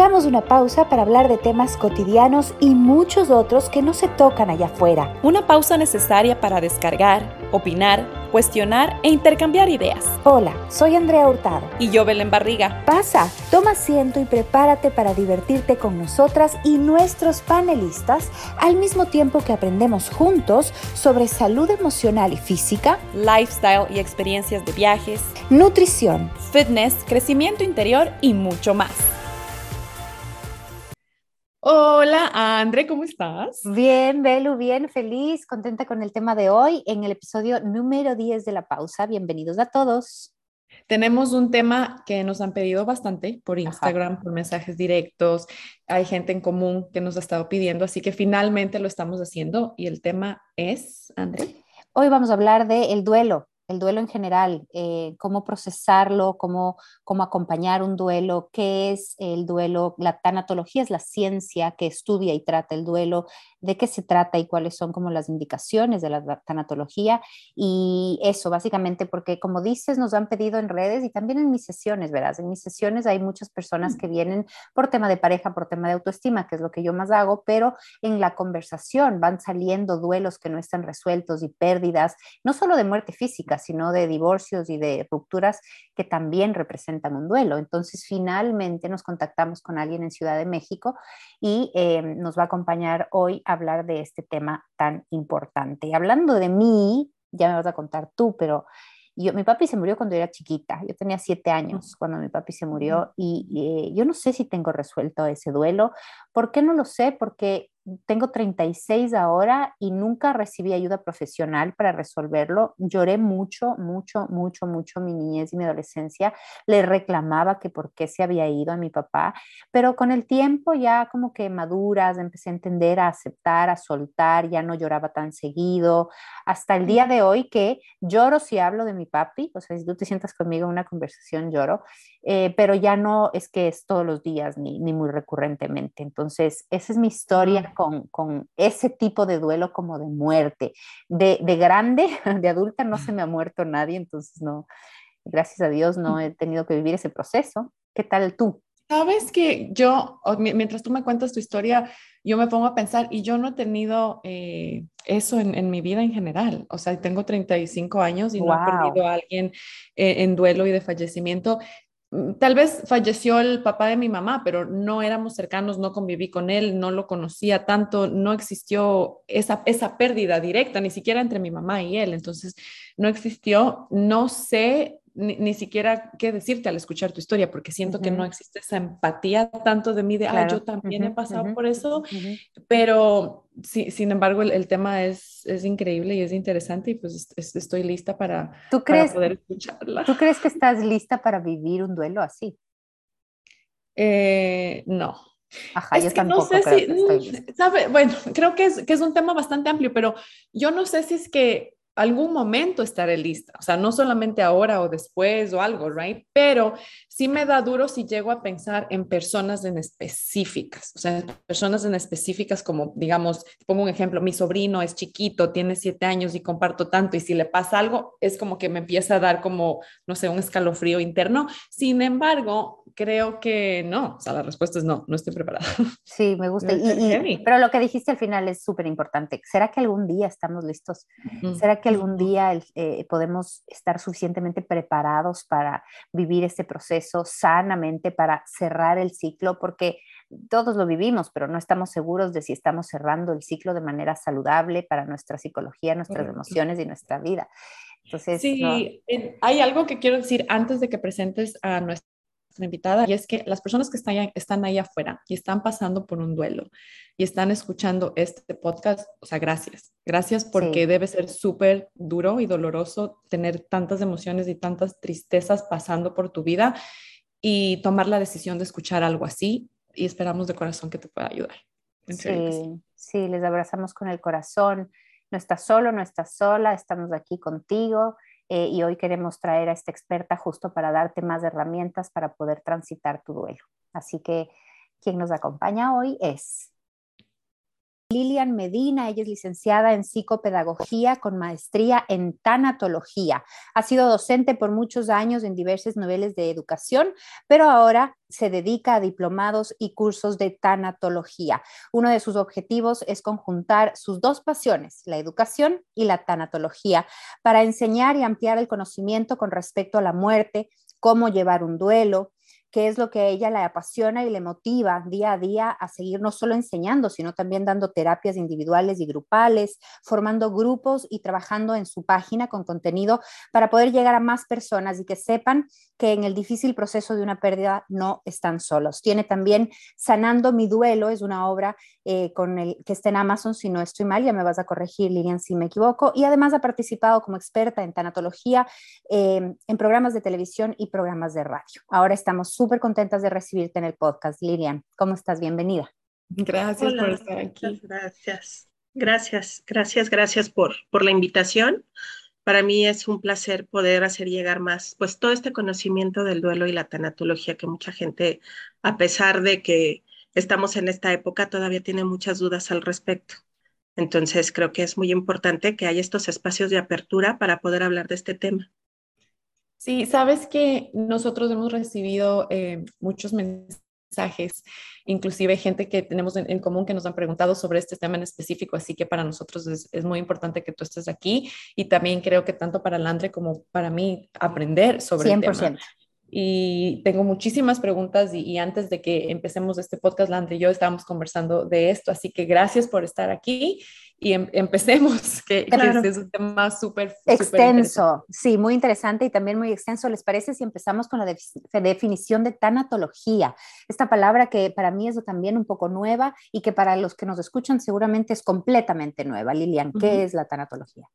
Hagamos una pausa para hablar de temas cotidianos y muchos otros que no se tocan allá afuera. Una pausa necesaria para descargar, opinar, cuestionar e intercambiar ideas. Hola, soy Andrea Hurtado. Y yo, Belén Barriga. Pasa, toma asiento y prepárate para divertirte con nosotras y nuestros panelistas al mismo tiempo que aprendemos juntos sobre salud emocional y física, lifestyle y experiencias de viajes, nutrición, fitness, crecimiento interior y mucho más. Hola, André, ¿cómo estás? Bien, Belu, bien, feliz, contenta con el tema de hoy en el episodio número 10 de La Pausa. Bienvenidos a todos. Tenemos un tema que nos han pedido bastante por Instagram, por mensajes directos. Hay gente en común que nos ha estado pidiendo, así que finalmente lo estamos haciendo. Y el tema es, André. Hoy vamos a hablar de el duelo, el duelo en general, eh, cómo procesarlo, cómo, cómo acompañar un duelo, qué es el duelo. La tanatología es la ciencia que estudia y trata el duelo, de qué se trata y cuáles son como las indicaciones de la tanatología. Y eso, básicamente, porque como dices, nos han pedido en redes y también en mis sesiones, verás, en mis sesiones hay muchas personas que vienen por tema de pareja, por tema de autoestima, que es lo que yo más hago, pero en la conversación van saliendo duelos que no están resueltos y pérdidas, no solo de muerte física, sino de divorcios y de rupturas que también representan un duelo. Entonces, finalmente nos contactamos con alguien en Ciudad de México y eh, nos va a acompañar hoy hablar de este tema tan importante. Y hablando de mí, ya me vas a contar tú, pero yo, mi papi se murió cuando era chiquita, yo tenía siete años cuando mi papi se murió y, y eh, yo no sé si tengo resuelto ese duelo. ¿Por qué no lo sé? Porque tengo 36 ahora y nunca recibí ayuda profesional para resolverlo. Lloré mucho, mucho, mucho, mucho mi niñez y mi adolescencia. Le reclamaba que por qué se había ido a mi papá, pero con el tiempo ya como que maduras, empecé a entender, a aceptar, a soltar, ya no lloraba tan seguido. Hasta el día de hoy que lloro si hablo de mi papi, o sea, si tú te sientas conmigo en una conversación, lloro, eh, pero ya no es que es todos los días ni, ni muy recurrentemente. Entonces, esa es mi historia con, con, ese tipo de duelo como de muerte. De, de, grande, de adulta, no se me ha muerto nadie, entonces no, gracias a Dios no he tenido que vivir ese proceso. ¿Qué tal tú? Sabes que yo, mientras tú me cuentas tu historia, yo me pongo a pensar y yo no he tenido eh, eso en, en, mi vida en general. O sea, tengo 35 años y wow. no he perdido a alguien eh, en duelo y de fallecimiento. Mm, tal vez falleció el papá de mi mamá, pero no éramos cercanos, no conviví con él, no lo conocía tanto, no existió esa, esa pérdida directa, ni siquiera entre mi mamá y él. Entonces, no existió. No sé ni, ni, siquiera qué decirte al escuchar tu historia, porque siento uh -huh. que no existe esa empatía tanto de mí de, claro. ah, yo también uh -huh, he pasado uh -huh, por eso, pero sí, sin embargo el, el, tema es, es increíble y es interesante y pues es, estoy lista para, ¿Tú crees, para poder escucharla. ¿Tú crees que estás lista para vivir un duelo así? Eh, no. Ajá, es yo tampoco no sé creo si, que estoy. ¿sabe? Bueno, creo que es, que es un tema bastante amplio, pero yo no sé si es que algún momento estaré lista, o sea, no solamente ahora o después o algo, right? Pero sí me da duro si llego a pensar en personas en específicas, o sea, personas en específicas como, digamos, pongo un ejemplo, mi sobrino es chiquito, tiene siete años y comparto tanto, y si le pasa algo, es como que me empieza a dar como, no sé, un escalofrío interno. Sin embargo, creo que no, o sea, la respuesta es no, no estoy preparada. Sí, me gusta. Y, y, pero lo que dijiste al final es súper importante. ¿Será que algún día estamos listos? ¿Será que algún día eh, podemos estar suficientemente preparados para vivir este proceso sanamente, para cerrar el ciclo? Porque todos lo vivimos, pero no estamos seguros de si estamos cerrando el ciclo de manera saludable para nuestra psicología, nuestras Correcto. emociones y nuestra vida. Entonces, sí, no. hay algo que quiero decir antes de que presentes a nuestra invitada y es que las personas que están, ahí, están ahí afuera y están pasando por un duelo y están escuchando este podcast, o sea, gracias. Gracias porque sí. debe ser súper duro y doloroso tener tantas emociones y tantas tristezas pasando por tu vida y tomar la decisión de escuchar algo así y esperamos de corazón que te pueda ayudar. Sí, sí, les abrazamos con el corazón. No estás solo, no estás sola, estamos aquí contigo eh, y hoy queremos traer a esta experta justo para darte más herramientas para poder transitar tu duelo. Así que quien nos acompaña hoy es Lilian Medina, ella es licenciada en psicopedagogía con maestría en tanatología. Ha sido docente por muchos años en diversos niveles de educación, pero ahora se dedica a diplomados y cursos de tanatología. Uno de sus objetivos es conjuntar sus dos pasiones, la educación y la tanatología, para enseñar y ampliar el conocimiento con respecto a la muerte, cómo llevar un duelo, qué es lo que a ella le apasiona y le motiva día a día a seguir no solo enseñando, sino también dando terapias individuales y grupales, formando grupos y trabajando en su página con contenido para poder llegar a más personas y que sepan que en el difícil proceso de una pérdida no están solos. Tiene también Sanando mi duelo, es una obra eh, con el, que está en Amazon, si no estoy mal, ya me vas a corregir, Lilian, si me equivoco, y además ha participado como experta en tanatología eh, en programas de televisión y programas de radio. Ahora estamos súper contentas de recibirte en el podcast, Lilian. ¿Cómo estás? Bienvenida. Gracias por estar aquí. Gracias, gracias, gracias, gracias por, por la invitación. Para mí es un placer poder hacer llegar más, pues todo este conocimiento del duelo y la tanatología que mucha gente, a pesar de que estamos en esta época, todavía tiene muchas dudas al respecto. Entonces creo que es muy importante que haya estos espacios de apertura para poder hablar de este tema. Sí, sabes que nosotros hemos recibido eh, muchos mensajes, inclusive gente que tenemos en, común que nos han preguntado sobre este tema en específico, así que para nosotros es, muy importante que tú estés aquí y también creo que tanto para Landre como para mí aprender sobre 100%. el tema. Y tengo muchísimas preguntas y, antes de que empecemos este podcast, Landre y yo estábamos conversando de esto, así que gracias por estar aquí y em, empecemos, que, es un tema súper extenso, sí, muy interesante y también muy extenso. ¿Les parece si empezamos con la definición de tanatología? Esta palabra que para mí es también un poco nueva y que para los que nos escuchan seguramente es completamente nueva. Lilian, ¿qué es la tanatología?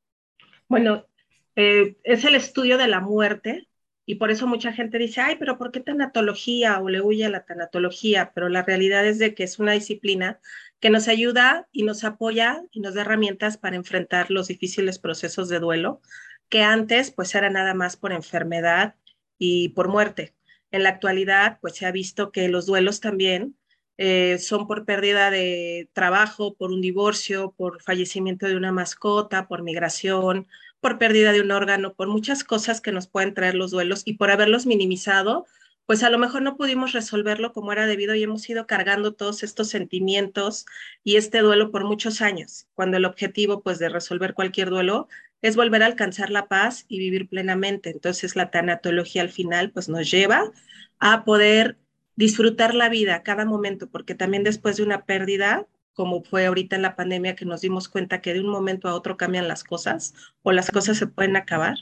Bueno, eh, es el estudio de la muerte y por eso mucha gente dice, ay, pero ¿por qué tanatología? O le huye a la tanatología, pero la realidad es de que es una disciplina que nos ayuda y nos apoya y nos da herramientas para enfrentar los difíciles procesos de duelo, que antes pues era nada más por enfermedad y por muerte. En la actualidad pues se ha visto que los duelos también eh, son por pérdida de trabajo, por un divorcio, por fallecimiento de una mascota, por migración, por pérdida de un órgano, por muchas cosas que nos pueden traer los duelos y por haberlos minimizado, pues a lo mejor no pudimos resolverlo como era debido y hemos ido cargando todos estos sentimientos y este duelo por muchos años, cuando el objetivo pues de resolver cualquier duelo es volver a alcanzar la paz y vivir plenamente. Entonces la tanatología al final pues nos lleva a poder disfrutar la vida cada momento, porque también después de una pérdida, como fue ahorita en la pandemia que nos dimos cuenta que de un momento a otro cambian las cosas o las cosas se pueden acabar.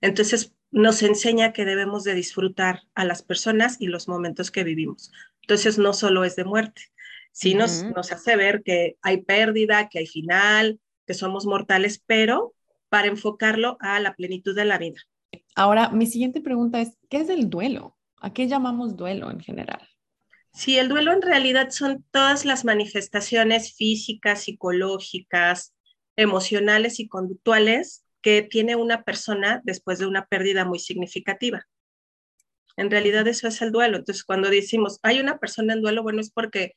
Entonces, nos enseña que debemos de disfrutar a las personas y los momentos que vivimos. Entonces, no solo es de muerte, sí nos, nos hace ver que hay pérdida, que hay final, que somos mortales, pero para enfocarlo a la plenitud de la vida. Ahora, mi siguiente pregunta es, ¿qué es el duelo? ¿A qué llamamos duelo en general? Sí, el duelo en realidad son todas las manifestaciones físicas, psicológicas, emocionales y conductuales que tiene una persona después de una pérdida muy significativa. En realidad eso es el duelo. Entonces, cuando decimos, hay una persona en duelo, bueno, es porque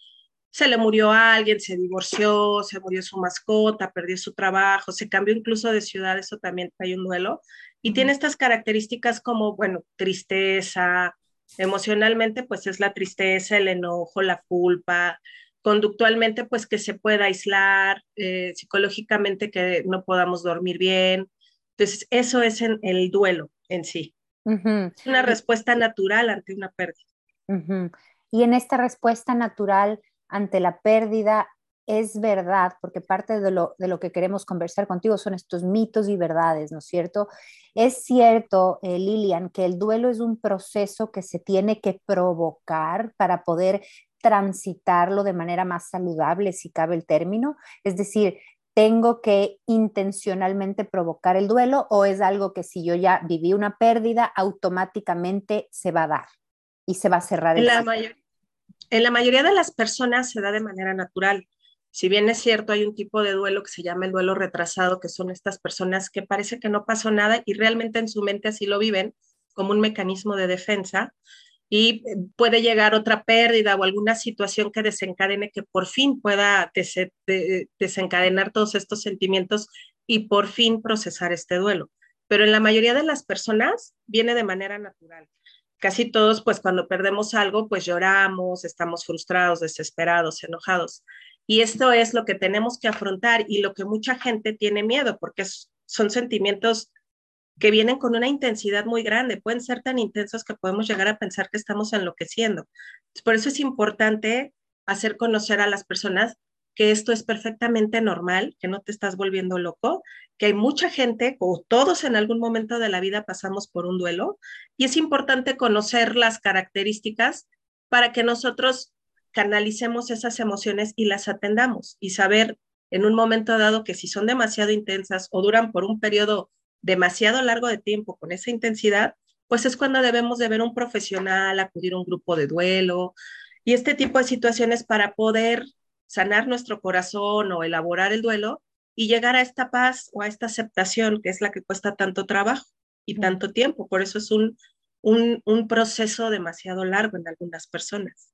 se le murió a alguien, se divorció, se murió su mascota, perdió su trabajo, se cambió incluso de ciudad, eso también hay un duelo. Y tiene estas características como, bueno, tristeza, emocionalmente, pues es la tristeza, el enojo, la culpa, conductualmente, pues que se pueda aislar, eh, psicológicamente que no podamos dormir bien, entonces, eso es el duelo en sí. Es una respuesta natural ante una pérdida. Y en esta respuesta natural ante la pérdida, es verdad, porque parte de lo, de lo, que queremos conversar contigo son estos mitos y verdades, ¿no es cierto? Es cierto, eh, Lilian, que el duelo es un proceso que se tiene que provocar para poder transitarlo de manera más saludable, si cabe el término. Es decir, tengo que intencionalmente provocar el duelo o es algo que si yo ya viví una pérdida, automáticamente se va a dar y se va a cerrar el la En la mayoría de las personas se da de manera natural. Si bien es cierto, hay un tipo de duelo que se llama el duelo retrasado, que son estas personas que parece que no pasó nada y realmente en su mente así lo viven como un mecanismo de defensa. Y puede llegar otra pérdida o alguna situación que desencadene que por fin pueda desencadenar todos estos sentimientos y por fin procesar este duelo. Pero en la mayoría de las personas viene de manera natural. Casi todos, pues cuando perdemos algo, pues lloramos, estamos frustrados, desesperados, enojados. Y esto es lo que tenemos que afrontar y lo que mucha gente tiene miedo, porque son sentimientos que vienen con una intensidad muy grande, pueden ser tan intensos que podemos llegar a pensar que estamos enloqueciendo. Por eso es importante hacer conocer a las personas que esto es perfectamente normal, que no te estás volviendo loco, que hay mucha gente, o todos en algún momento de la vida pasamos por un duelo, y es importante conocer las características para que nosotros canalicemos esas emociones y las atendamos y saber en un momento dado que si son demasiado intensas o duran por un periodo demasiado largo de tiempo con esa intensidad, pues es cuando debemos de ver un profesional, acudir a un grupo de duelo y este tipo de situaciones para poder sanar nuestro corazón o elaborar el duelo y llegar a esta paz o a esta aceptación que es la que cuesta tanto trabajo y tanto tiempo. Por eso es un, un, proceso demasiado largo en algunas personas.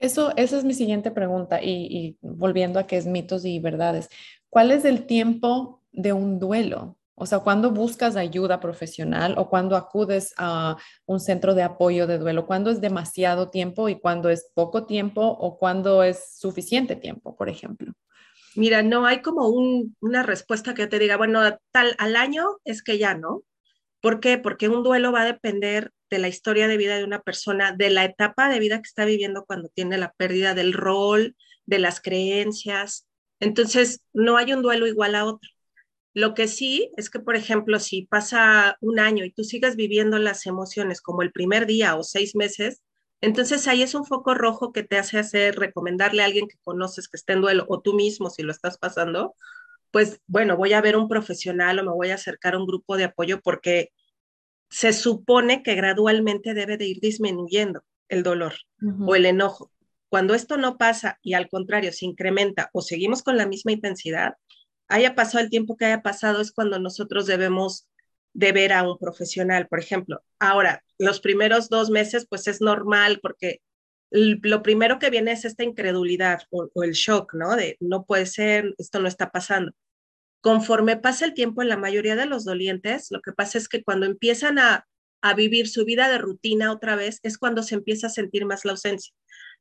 Eso, esa es mi siguiente pregunta y, y volviendo a que es mitos y verdades. ¿Cuál es el tiempo de un duelo? O sea, cuando buscas ayuda profesional o cuando acudes a un centro de apoyo de duelo, cuando es demasiado tiempo y cuando es poco tiempo o cuando es suficiente tiempo, por ejemplo. Mira, no hay como una respuesta que te diga, bueno, tal al año es que ya no. ¿Por qué? Porque un duelo va a depender de la historia de vida de una persona, de la etapa de vida que está viviendo cuando tiene la pérdida del rol, de las creencias. Entonces, no hay un duelo igual a otro. Lo que sí es que, por ejemplo, si pasa un año y tú sigas viviendo las emociones como el primer día o seis meses, entonces ahí es un foco rojo que te hace hacer recomendarle a alguien que conoces que esté en duelo o tú mismo si lo estás pasando, pues bueno, voy a ver un profesional o me voy a acercar a un grupo de apoyo porque se supone que gradualmente debe de ir disminuyendo el dolor o el enojo. Cuando esto no pasa y al contrario se incrementa o seguimos con la misma intensidad, haya pasado el tiempo que haya pasado es cuando nosotros debemos de ver a un profesional, por ejemplo. Ahora, los primeros dos meses, pues es normal porque lo primero que viene es esta incredulidad o, el shock, ¿no? De no puede ser, esto no está pasando. Conforme pasa el tiempo en la mayoría de los dolientes, lo que pasa es que cuando empiezan a, a vivir su vida de rutina otra vez, es cuando se empieza a sentir más la ausencia.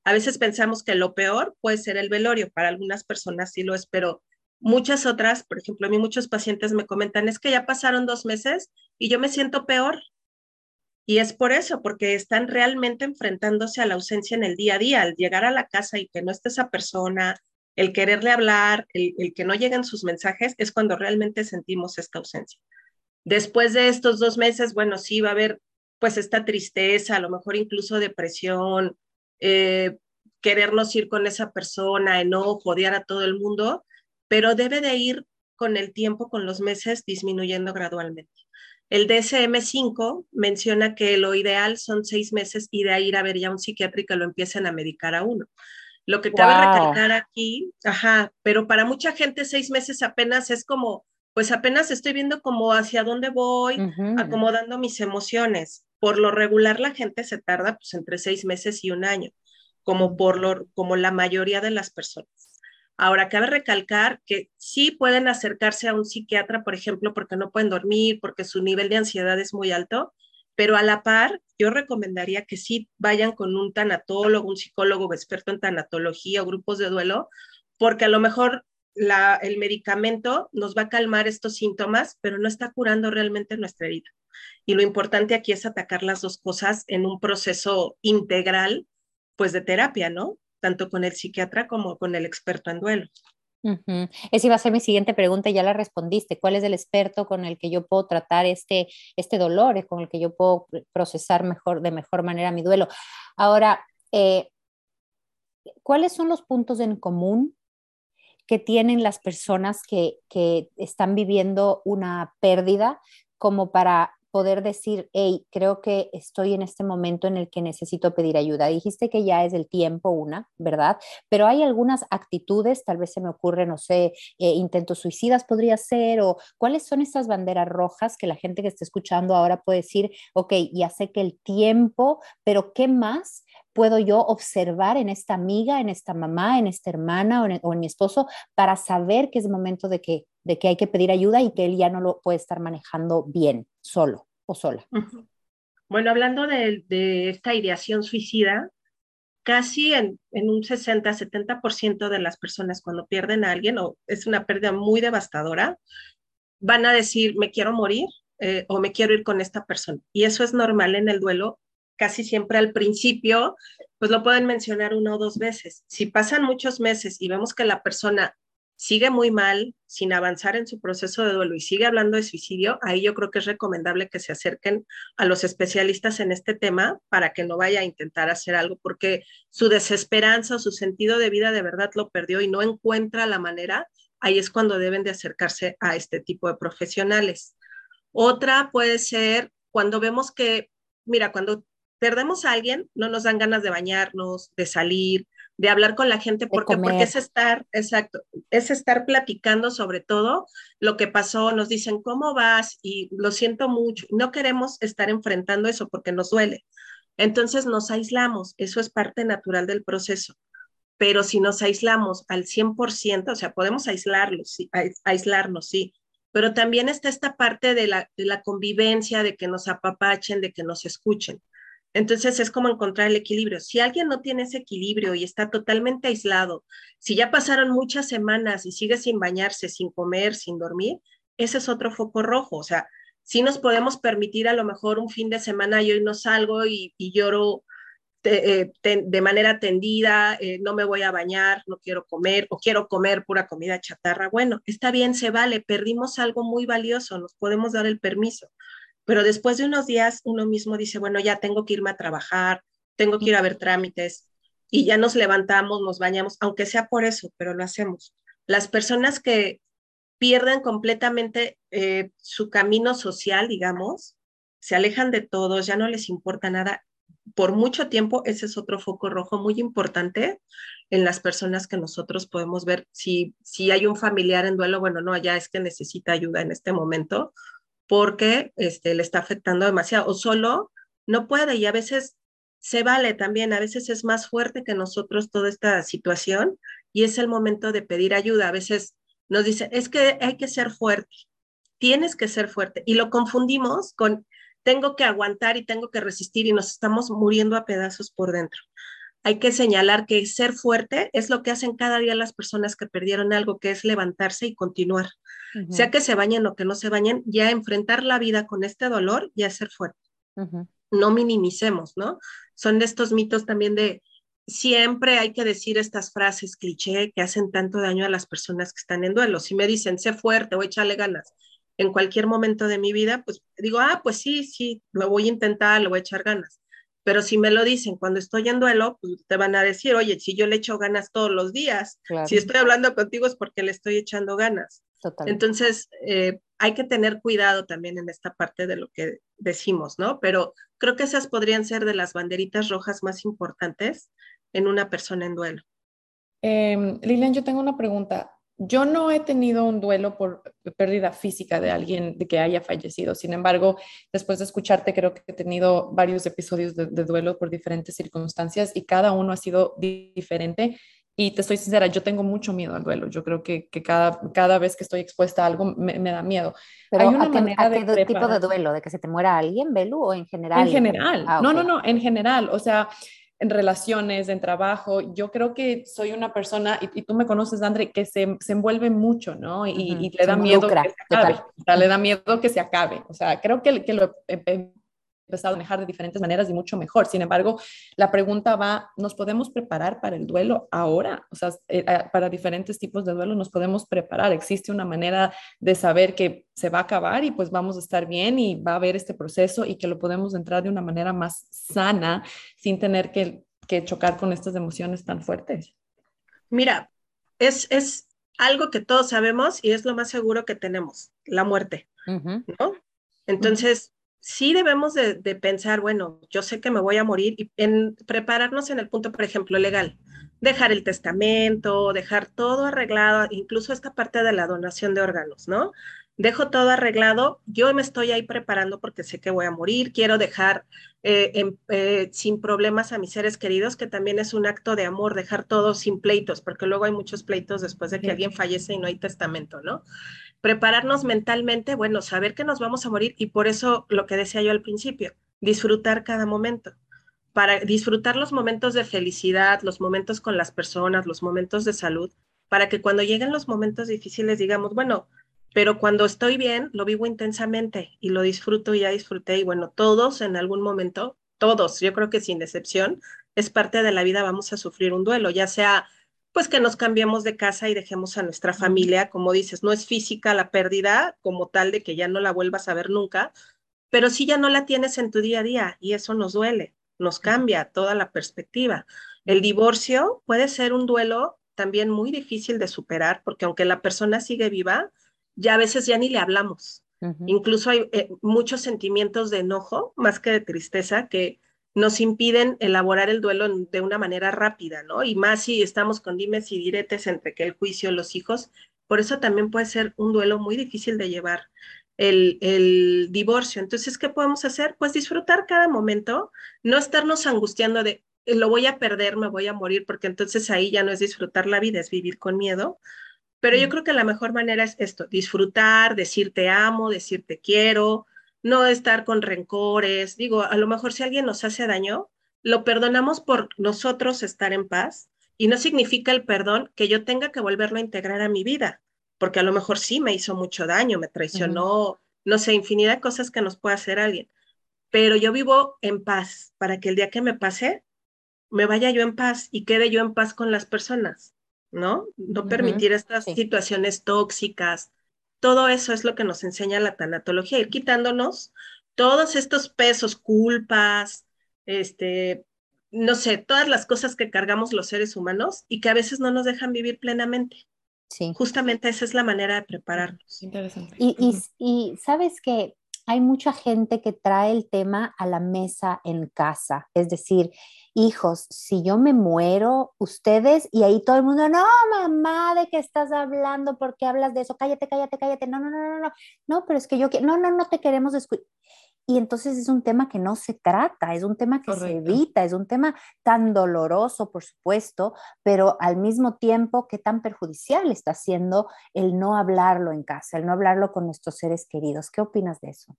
A veces pensamos que lo peor puede ser el velorio, para algunas personas sí lo es, pero Muchas otras, por ejemplo, a mí muchos pacientes me comentan, es que ya pasaron dos meses y yo me siento peor. Y es por eso, porque están realmente enfrentándose a la ausencia en el día a día, al llegar a la casa y que no esté esa persona, el quererle hablar, el, que no lleguen sus mensajes, es cuando realmente sentimos esta ausencia. Después de estos dos meses, bueno, sí va a haber pues esta tristeza, a lo mejor incluso depresión, eh, querernos ir con esa persona, enojo, odiar a todo el mundo, pero debe de ir con el tiempo, con los meses, disminuyendo gradualmente. El DSM-5 menciona que lo ideal son seis meses y de ahí ir a ver ya un psiquiatra y que lo empiecen a medicar a uno. Lo que cabe recalcar aquí, ajá, pero para mucha gente seis meses apenas es como, pues apenas estoy viendo como hacia dónde voy, acomodando mis emociones. Por lo regular la gente se tarda pues entre seis meses y un año, como por lo, como la mayoría de las personas. Ahora, cabe recalcar que sí pueden acercarse a un psiquiatra, por ejemplo, porque no pueden dormir, porque su nivel de ansiedad es muy alto, pero a la par, yo recomendaría que sí vayan con un tanatólogo, un psicólogo experto en tanatología o grupos de duelo, porque a lo mejor el medicamento nos va a calmar estos síntomas, pero no está curando realmente nuestra herida. Y lo importante aquí es atacar las dos cosas en un proceso integral, pues de terapia, ¿no? Tanto con el psiquiatra como con el experto en duelo. Esa iba a ser mi siguiente pregunta ya la respondiste. ¿Cuál es el experto con el que yo puedo tratar este, este dolor, con el que yo puedo procesar mejor, de mejor manera mi duelo? Ahora, eh, ¿cuáles son los puntos en común que tienen las personas que, que están viviendo una pérdida como para poder decir, hey, creo que estoy en este momento en el que necesito pedir ayuda? Dijiste que ya es el tiempo una, ¿verdad? Pero hay algunas actitudes, tal vez se me ocurre, no sé, eh, intentos suicidas podría ser, o cuáles son estas banderas rojas que la gente que está escuchando ahora puede decir, ok, ya sé que el tiempo, pero ¿qué más? Puedo yo observar en esta amiga, en esta mamá, en esta hermana o en, mi esposo para saber que es momento de que, de que hay que pedir ayuda y que él ya no lo puede estar manejando bien, solo o sola? Bueno, hablando de, esta ideación suicida, casi en, un 60-70% de las personas cuando pierden a alguien o es una pérdida muy devastadora, van a decir, me quiero morir eh, o me quiero ir con esta persona. Y eso es normal en el duelo casi siempre al principio, pues lo pueden mencionar una o dos veces. Si pasan muchos meses y vemos que la persona sigue muy mal, sin avanzar en su proceso de duelo y sigue hablando de suicidio, ahí yo creo que es recomendable que se acerquen a los especialistas en este tema para que no vaya a intentar hacer algo, porque su desesperanza o su sentido de vida de verdad lo perdió y no encuentra la manera, ahí es cuando deben de acercarse a este tipo de profesionales. Otra puede ser cuando vemos que, mira, cuando perdemos a alguien, no nos dan ganas de bañarnos, de salir, de hablar con la gente, porque, porque es estar, exacto, es estar platicando sobre todo lo que pasó, nos dicen, ¿cómo vas? Y lo siento mucho, no queremos estar enfrentando eso porque nos duele. Entonces nos aislamos, eso es parte natural del proceso. Pero si nos aislamos al 100%, o sea, podemos aislarlos, sí, aislarnos, sí, pero también está esta parte de la, de la convivencia, de que nos apapachen, de que nos escuchen. Entonces es como encontrar el equilibrio. Si alguien no tiene ese equilibrio y está totalmente aislado, si ya pasaron muchas semanas y sigue sin bañarse, sin comer, sin dormir, ese es otro foco rojo. O sea, si nos podemos permitir a lo mejor un fin de semana y hoy no salgo y, lloro eh, de manera tendida, eh, no me voy a bañar, no quiero comer o quiero comer pura comida chatarra. Bueno, está bien, se vale, perdimos algo muy valioso, nos podemos dar el permiso pero después de unos días uno mismo dice, bueno, ya tengo que irme a trabajar, tengo que ir a ver trámites y ya nos levantamos, nos bañamos, aunque sea por eso, pero lo hacemos. Las personas que pierden completamente eh, su camino social, digamos, se alejan de todos, ya no les importa nada. Por mucho tiempo, ese es otro foco rojo muy importante en las personas que nosotros podemos ver. Si, si hay un familiar en duelo, bueno, no, ya es que necesita ayuda en este momento, porque este, le está afectando demasiado o solo no puede y a veces se vale también, a veces es más fuerte que nosotros toda esta situación y es el momento de pedir ayuda. A veces nos dice, es que hay que ser fuerte, tienes que ser fuerte y lo confundimos con tengo que aguantar y tengo que resistir y nos estamos muriendo a pedazos por dentro hay que señalar que ser fuerte es lo que hacen cada día las personas que perdieron algo, que es levantarse y continuar. Sea que se bañen o que no se bañen, ya enfrentar la vida con este dolor ya es ser fuerte. No minimicemos, ¿no? Son de estos mitos también de siempre hay que decir estas frases cliché que hacen tanto daño a las personas que están en duelo. Si me dicen, sé fuerte o échale ganas en cualquier momento de mi vida, pues digo, ah, pues sí, sí, lo voy a intentar, le voy a echar ganas pero si me lo dicen cuando estoy en duelo, pues te van a decir, oye, si yo le echo ganas todos los días, si estoy hablando contigo es porque le estoy echando ganas. Entonces, eh, hay que tener cuidado también en esta parte de lo que decimos, ¿no? Pero creo que esas podrían ser de las banderitas rojas más importantes en una persona en duelo. Eh, Lilian, yo tengo una pregunta. Yo no he tenido un duelo por pérdida física de alguien de que haya fallecido. Sin embargo, después de escucharte, creo que he tenido varios episodios de, duelo por diferentes circunstancias y cada uno ha sido diferente. Y te estoy sincera, yo tengo mucho miedo al duelo. Yo creo que, cada, cada vez que estoy expuesta a algo me, da miedo. Pero Hay una ¿a qué, de tipo de duelo? ¿De que se te muera alguien, Belu, o en general? En general. Ah, no, no, no, en general. O sea, en relaciones, en trabajo. Yo creo que soy una persona, y, tú me conoces, André, que se, se envuelve mucho, ¿no? Y, le da miedo que se acabe. O sea, le da miedo que se acabe. O sea, creo que, que lo he, empezado a manejar de diferentes maneras y mucho mejor. Sin embargo, la pregunta va, ¿nos podemos preparar para el duelo ahora? O sea, eh, para diferentes tipos de duelo nos podemos preparar. Existe una manera de saber que se va a acabar y pues vamos a estar bien y va a haber este proceso y que lo podemos entrar de una manera más sana sin tener que, que chocar con estas emociones tan fuertes. Mira, es, es algo que todos sabemos y es lo más seguro que tenemos, la muerte, ¿no? Entonces, sí debemos de, pensar, bueno, yo sé que me voy a morir y en prepararnos en el punto, por ejemplo, legal. Dejar el testamento, dejar todo arreglado, incluso esta parte de la donación de órganos, ¿no? Dejo todo arreglado, yo me estoy ahí preparando porque sé que voy a morir, quiero dejar eh, eh, sin problemas a mis seres queridos, que también es un acto de amor, dejar todo sin pleitos, porque luego hay muchos pleitos después de que alguien fallece y no hay testamento, ¿no? Prepararnos mentalmente, bueno, saber que nos vamos a morir y por eso lo que decía yo al principio, disfrutar cada momento, para disfrutar los momentos de felicidad, los momentos con las personas, los momentos de salud, para que cuando lleguen los momentos difíciles digamos, bueno, pero cuando estoy bien, lo vivo intensamente y lo disfruto y ya disfruté y bueno, todos en algún momento, todos, yo creo que sin excepción, es parte de la vida, vamos a sufrir un duelo, ya sea pues que nos cambiemos de casa y dejemos a nuestra familia, como dices, no es física la pérdida como tal de que ya no la vuelvas a ver nunca, pero sí ya no la tienes en tu día a día y eso nos duele, nos cambia toda la perspectiva. El divorcio puede ser un duelo también muy difícil de superar porque aunque la persona sigue viva, ya a veces ya ni le hablamos. Incluso hay eh, muchos sentimientos de enojo más que de tristeza que nos impiden elaborar el duelo de una manera rápida, ¿no? Y más si estamos con dimes y diretes entre que el juicio, los hijos, por eso también puede ser un duelo muy difícil de llevar el, el divorcio. Entonces, ¿qué podemos hacer? Pues disfrutar cada momento, no estarnos angustiando de lo voy a perder, me voy a morir, porque entonces ahí ya no es disfrutar la vida, es vivir con miedo. Pero yo mm. creo que la mejor manera es esto, disfrutar, decir te amo, decir te quiero, no estar con rencores. Digo, a lo mejor si alguien nos hace daño, lo perdonamos por nosotros estar en paz y no significa el perdón que yo tenga que volverlo a integrar a mi vida, porque a lo mejor sí me hizo mucho daño, me traicionó, no sé, infinidad de cosas que nos puede hacer alguien. Pero yo vivo en paz para que el día que me pase, me vaya yo en paz y quede yo en paz con las personas, ¿no? No permitir estas situaciones tóxicas, todo eso es lo que nos enseña la tanatología, ir quitándonos todos estos pesos, culpas, este, no sé, todas las cosas que cargamos los seres humanos y que a veces no nos dejan vivir plenamente. Sí. Justamente esa es la manera de prepararnos. Interesante. Y, y, y sabes que hay mucha gente que trae el tema a la mesa en casa, es decir, hijos, si yo me muero, ustedes, y ahí todo el mundo, no, mamá, ¿de qué estás hablando? ¿Por qué hablas de eso? Cállate, cállate, cállate. No, no, no, no, no, no, pero es que yo, no, no, no te queremos escuchar. Y entonces es un tema que no se trata, es un tema que se evita, es un tema tan doloroso, por supuesto, pero al mismo tiempo que tan perjudicial está siendo el no hablarlo en casa, el no hablarlo con nuestros seres queridos. ¿Qué opinas de eso?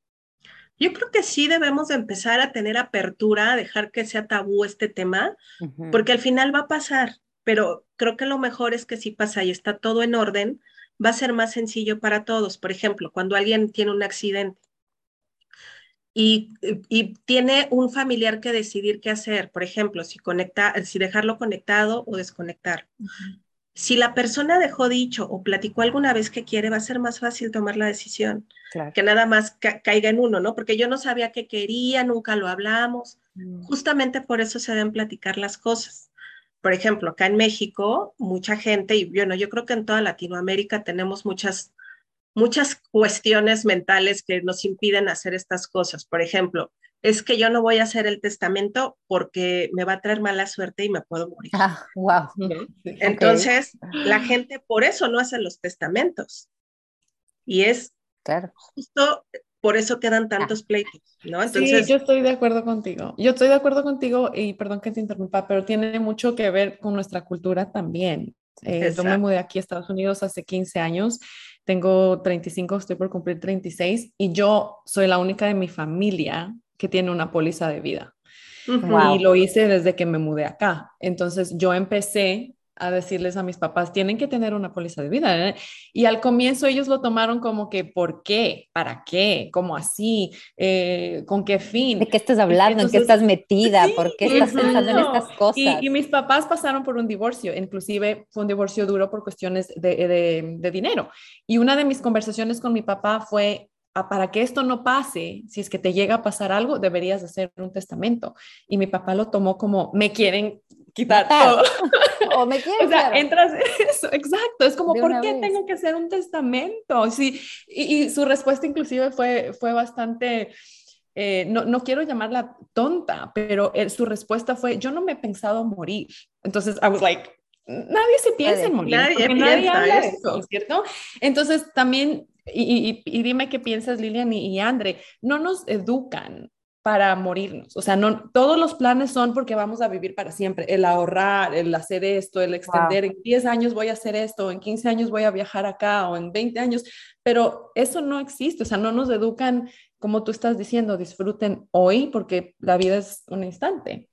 Yo creo que sí debemos de empezar a tener apertura, a dejar que sea tabú este tema, porque al final va a pasar, pero creo que lo mejor es que si pasa y está todo en orden, va a ser más sencillo para todos. Por ejemplo, cuando alguien tiene un accidente y, y tiene un familiar que decidir qué hacer, por ejemplo, si, conecta, si dejarlo conectado o desconectar. Si la persona dejó dicho o platicó alguna vez que quiere, va a ser más fácil tomar la decisión que nada más caiga en uno, ¿no? Porque yo no sabía qué quería, nunca lo hablamos. Mm. Justamente por eso se deben platicar las cosas. Por ejemplo, acá en México, mucha gente, y bueno, yo creo que en toda Latinoamérica tenemos muchas, muchas cuestiones mentales que nos impiden hacer estas cosas. Por ejemplo, es que yo no voy a hacer el testamento porque me va a traer mala suerte y me puedo morir. Ah, wow. Entonces, la gente por eso no hace los testamentos. Y es claro. justo por eso quedan tantos pleitos, ¿no? Entonces, sí, yo estoy de acuerdo contigo. Yo estoy de acuerdo contigo y perdón que te interrumpa, pero tiene mucho que ver con nuestra cultura también. Eh, yo me mudé aquí a Estados Unidos hace 15 años, tengo 35, estoy por cumplir 36 y yo soy la única de mi familia que tiene una póliza de vida. Y lo hice desde que me mudé acá. Entonces yo empecé a decirles a mis papás, tienen que tener una póliza de vida. ¿eh? Y al comienzo ellos lo tomaron como que, ¿por qué? ¿Para qué? ¿Cómo así? Eh, ¿Con qué fin? ¿De qué estás hablando? ¿En qué estás metida? ¿Por qué estás pensando en estas cosas? Y, mis papás pasaron por un divorcio, inclusive fue un divorcio duro por cuestiones de, de, de dinero. Y una de mis conversaciones con mi papá fue, para que esto no pase, si es que te llega a pasar algo, deberías hacer un testamento. Y mi papá lo tomó como, me quieren quitar todo. o me quieren. o sea, entras eso, exacto. Es como, ¿por qué tengo que hacer un testamento? Sí, y, su respuesta inclusive fue, fue bastante eh, no, no, quiero llamarla tonta, pero su respuesta fue, yo no me he pensado morir. Entonces, I was like, nadie se piensa en morir. Nadie, nadie habla eso, ¿cierto? Entonces, también, y, y, dime qué piensas, Lilian y, y Andre, no nos educan para morirnos. O sea, no, todos los planes son porque vamos a vivir para siempre. El ahorrar, el hacer esto, el extender, en 10 años voy a hacer esto, en 15 años voy a viajar acá o en 20 años, pero eso no existe. O sea, no nos educan, como tú estás diciendo, disfruten hoy porque la vida es un instante.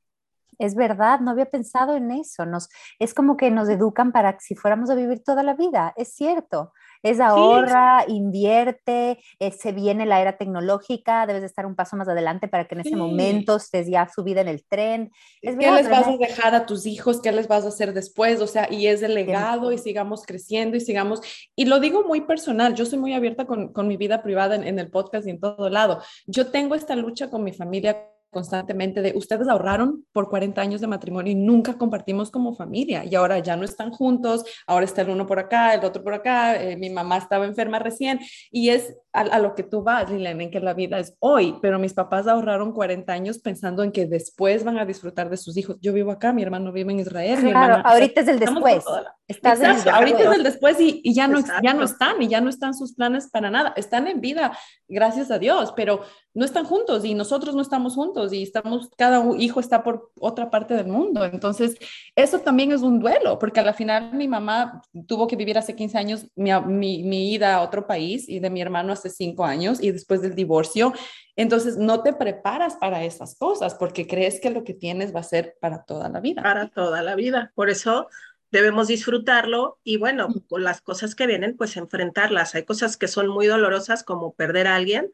Es verdad, no había pensado en eso. Nos, es como que nos educan para que si fuéramos a vivir toda la vida, es cierto. Es ahorra, invierte, eh, se viene la era tecnológica, debes de estar un paso más adelante para que en ese momento estés ya subida en el tren. ¿Qué les vas a dejar a tus hijos? ¿Qué les vas a hacer después? O sea, y es el legado y sigamos creciendo y sigamos. Y lo digo muy personal, yo soy muy abierta con, con mi vida privada en, en el podcast y en todo lado. Yo tengo esta lucha con mi familia constantemente de ustedes ahorraron por 40 años de matrimonio y nunca compartimos como familia y ahora ya no están juntos, ahora está el uno por acá, el otro por acá, eh, mi mamá estaba enferma recién y es a, lo que tú vas, Lilian, en que la vida es hoy, pero mis papás ahorraron 40 años pensando en que después van a disfrutar de sus hijos. Yo vivo acá, mi hermano vive en Israel. Claro, ahorita es el después. Estás ahorita es el después y, y ya, no, ya no están y ya no están sus planes para nada. Están en vida, gracias a Dios, pero no están juntos y nosotros no estamos juntos y estamos, cada hijo está por otra parte del mundo. Entonces, eso también es un duelo, porque a la final mi mamá tuvo que vivir hace 15 años mi, mi, mi ida a otro país y de mi hermano hace 5 años y después del divorcio. Entonces, no te preparas para esas cosas porque crees que lo que tienes va a ser para toda la vida. Para toda la vida. Por eso debemos disfrutarlo y bueno, con las cosas que vienen, pues enfrentarlas. Hay cosas que son muy dolorosas como perder a alguien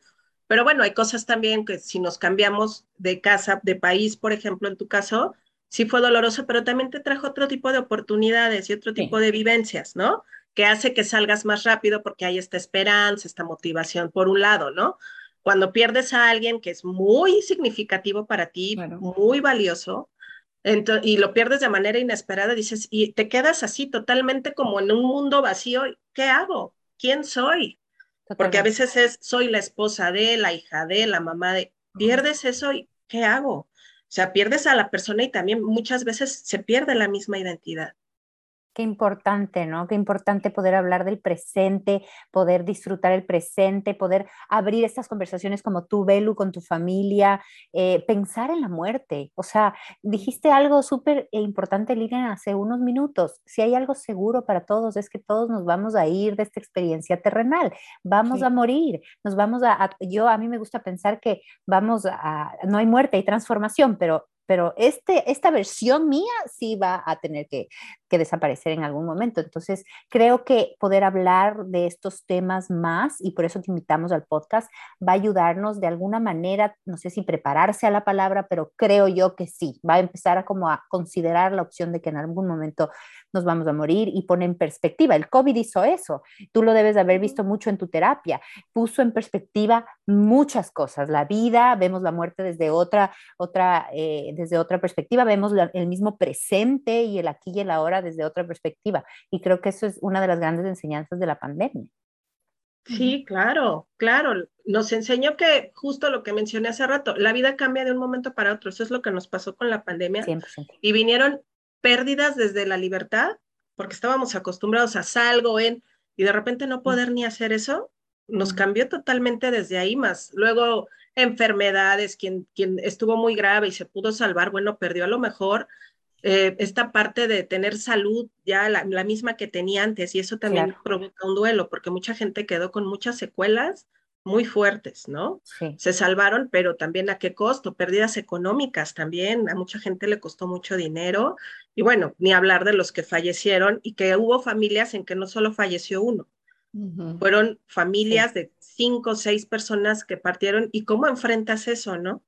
pero bueno, hay cosas también que si nos cambiamos de casa, de país, por ejemplo, en tu caso, sí fue doloroso, pero también te trajo otro tipo de oportunidades y otro tipo de vivencias, ¿no? Que hace que salgas más rápido porque hay esta esperanza, esta motivación, por un lado, ¿no? Cuando pierdes a alguien que es muy significativo para ti, muy valioso, y lo pierdes de manera inesperada, dices, y te quedas así totalmente como en un mundo vacío, ¿qué hago? ¿Quién soy? Porque a veces es, soy la esposa de, la hija de, la mamá de, pierdes eso y ¿qué hago? O sea, pierdes a la persona y también muchas veces se pierde la misma identidad. Qué importante, ¿no? Qué importante poder hablar del presente, poder disfrutar el presente, poder abrir estas conversaciones como tú, Belu, con tu familia, eh, pensar en la muerte. O sea, dijiste algo súper importante, Lilian, hace unos minutos. Si hay algo seguro para todos, es que todos nos vamos a ir de esta experiencia terrenal, vamos a morir, nos vamos a, yo a mí me gusta pensar que vamos a, no hay muerte, hay transformación, pero pero este, esta versión mía sí va a tener que, que, desaparecer en algún momento. Entonces, creo que poder hablar de estos temas más, y por eso te invitamos al podcast, va a ayudarnos de alguna manera, no sé si prepararse a la palabra, pero creo yo que sí, va a empezar a como a considerar la opción de que en algún momento nos vamos a morir y pone en perspectiva. El COVID hizo eso. Tú lo debes de haber visto mucho en tu terapia. Puso en perspectiva muchas cosas. La vida, vemos la muerte desde otra, otra, eh, desde otra perspectiva, vemos el mismo presente y el aquí y el ahora desde otra perspectiva. Y creo que eso es una de las grandes enseñanzas de la pandemia. Sí, claro, claro. Nos enseñó que justo lo que mencioné hace rato, la vida cambia de un momento para otro. Eso es lo que nos pasó con la pandemia. Y vinieron pérdidas desde la libertad, porque estábamos acostumbrados a salgo en, y de repente no poder ni hacer eso, nos cambió totalmente desde ahí más. Luego, enfermedades, quien, quien estuvo muy grave y se pudo salvar, bueno, perdió a lo mejor eh, esta parte de tener salud ya la, misma que tenía antes, y eso también provoca un duelo, porque mucha gente quedó con muchas secuelas muy fuertes, ¿no? Se salvaron, pero también a qué costo, pérdidas económicas también, a mucha gente le costó mucho dinero, y bueno, ni hablar de los que fallecieron y que hubo familias en que no solo falleció uno, fueron familias de cinco o seis personas que partieron, y cómo enfrentas eso, ¿no?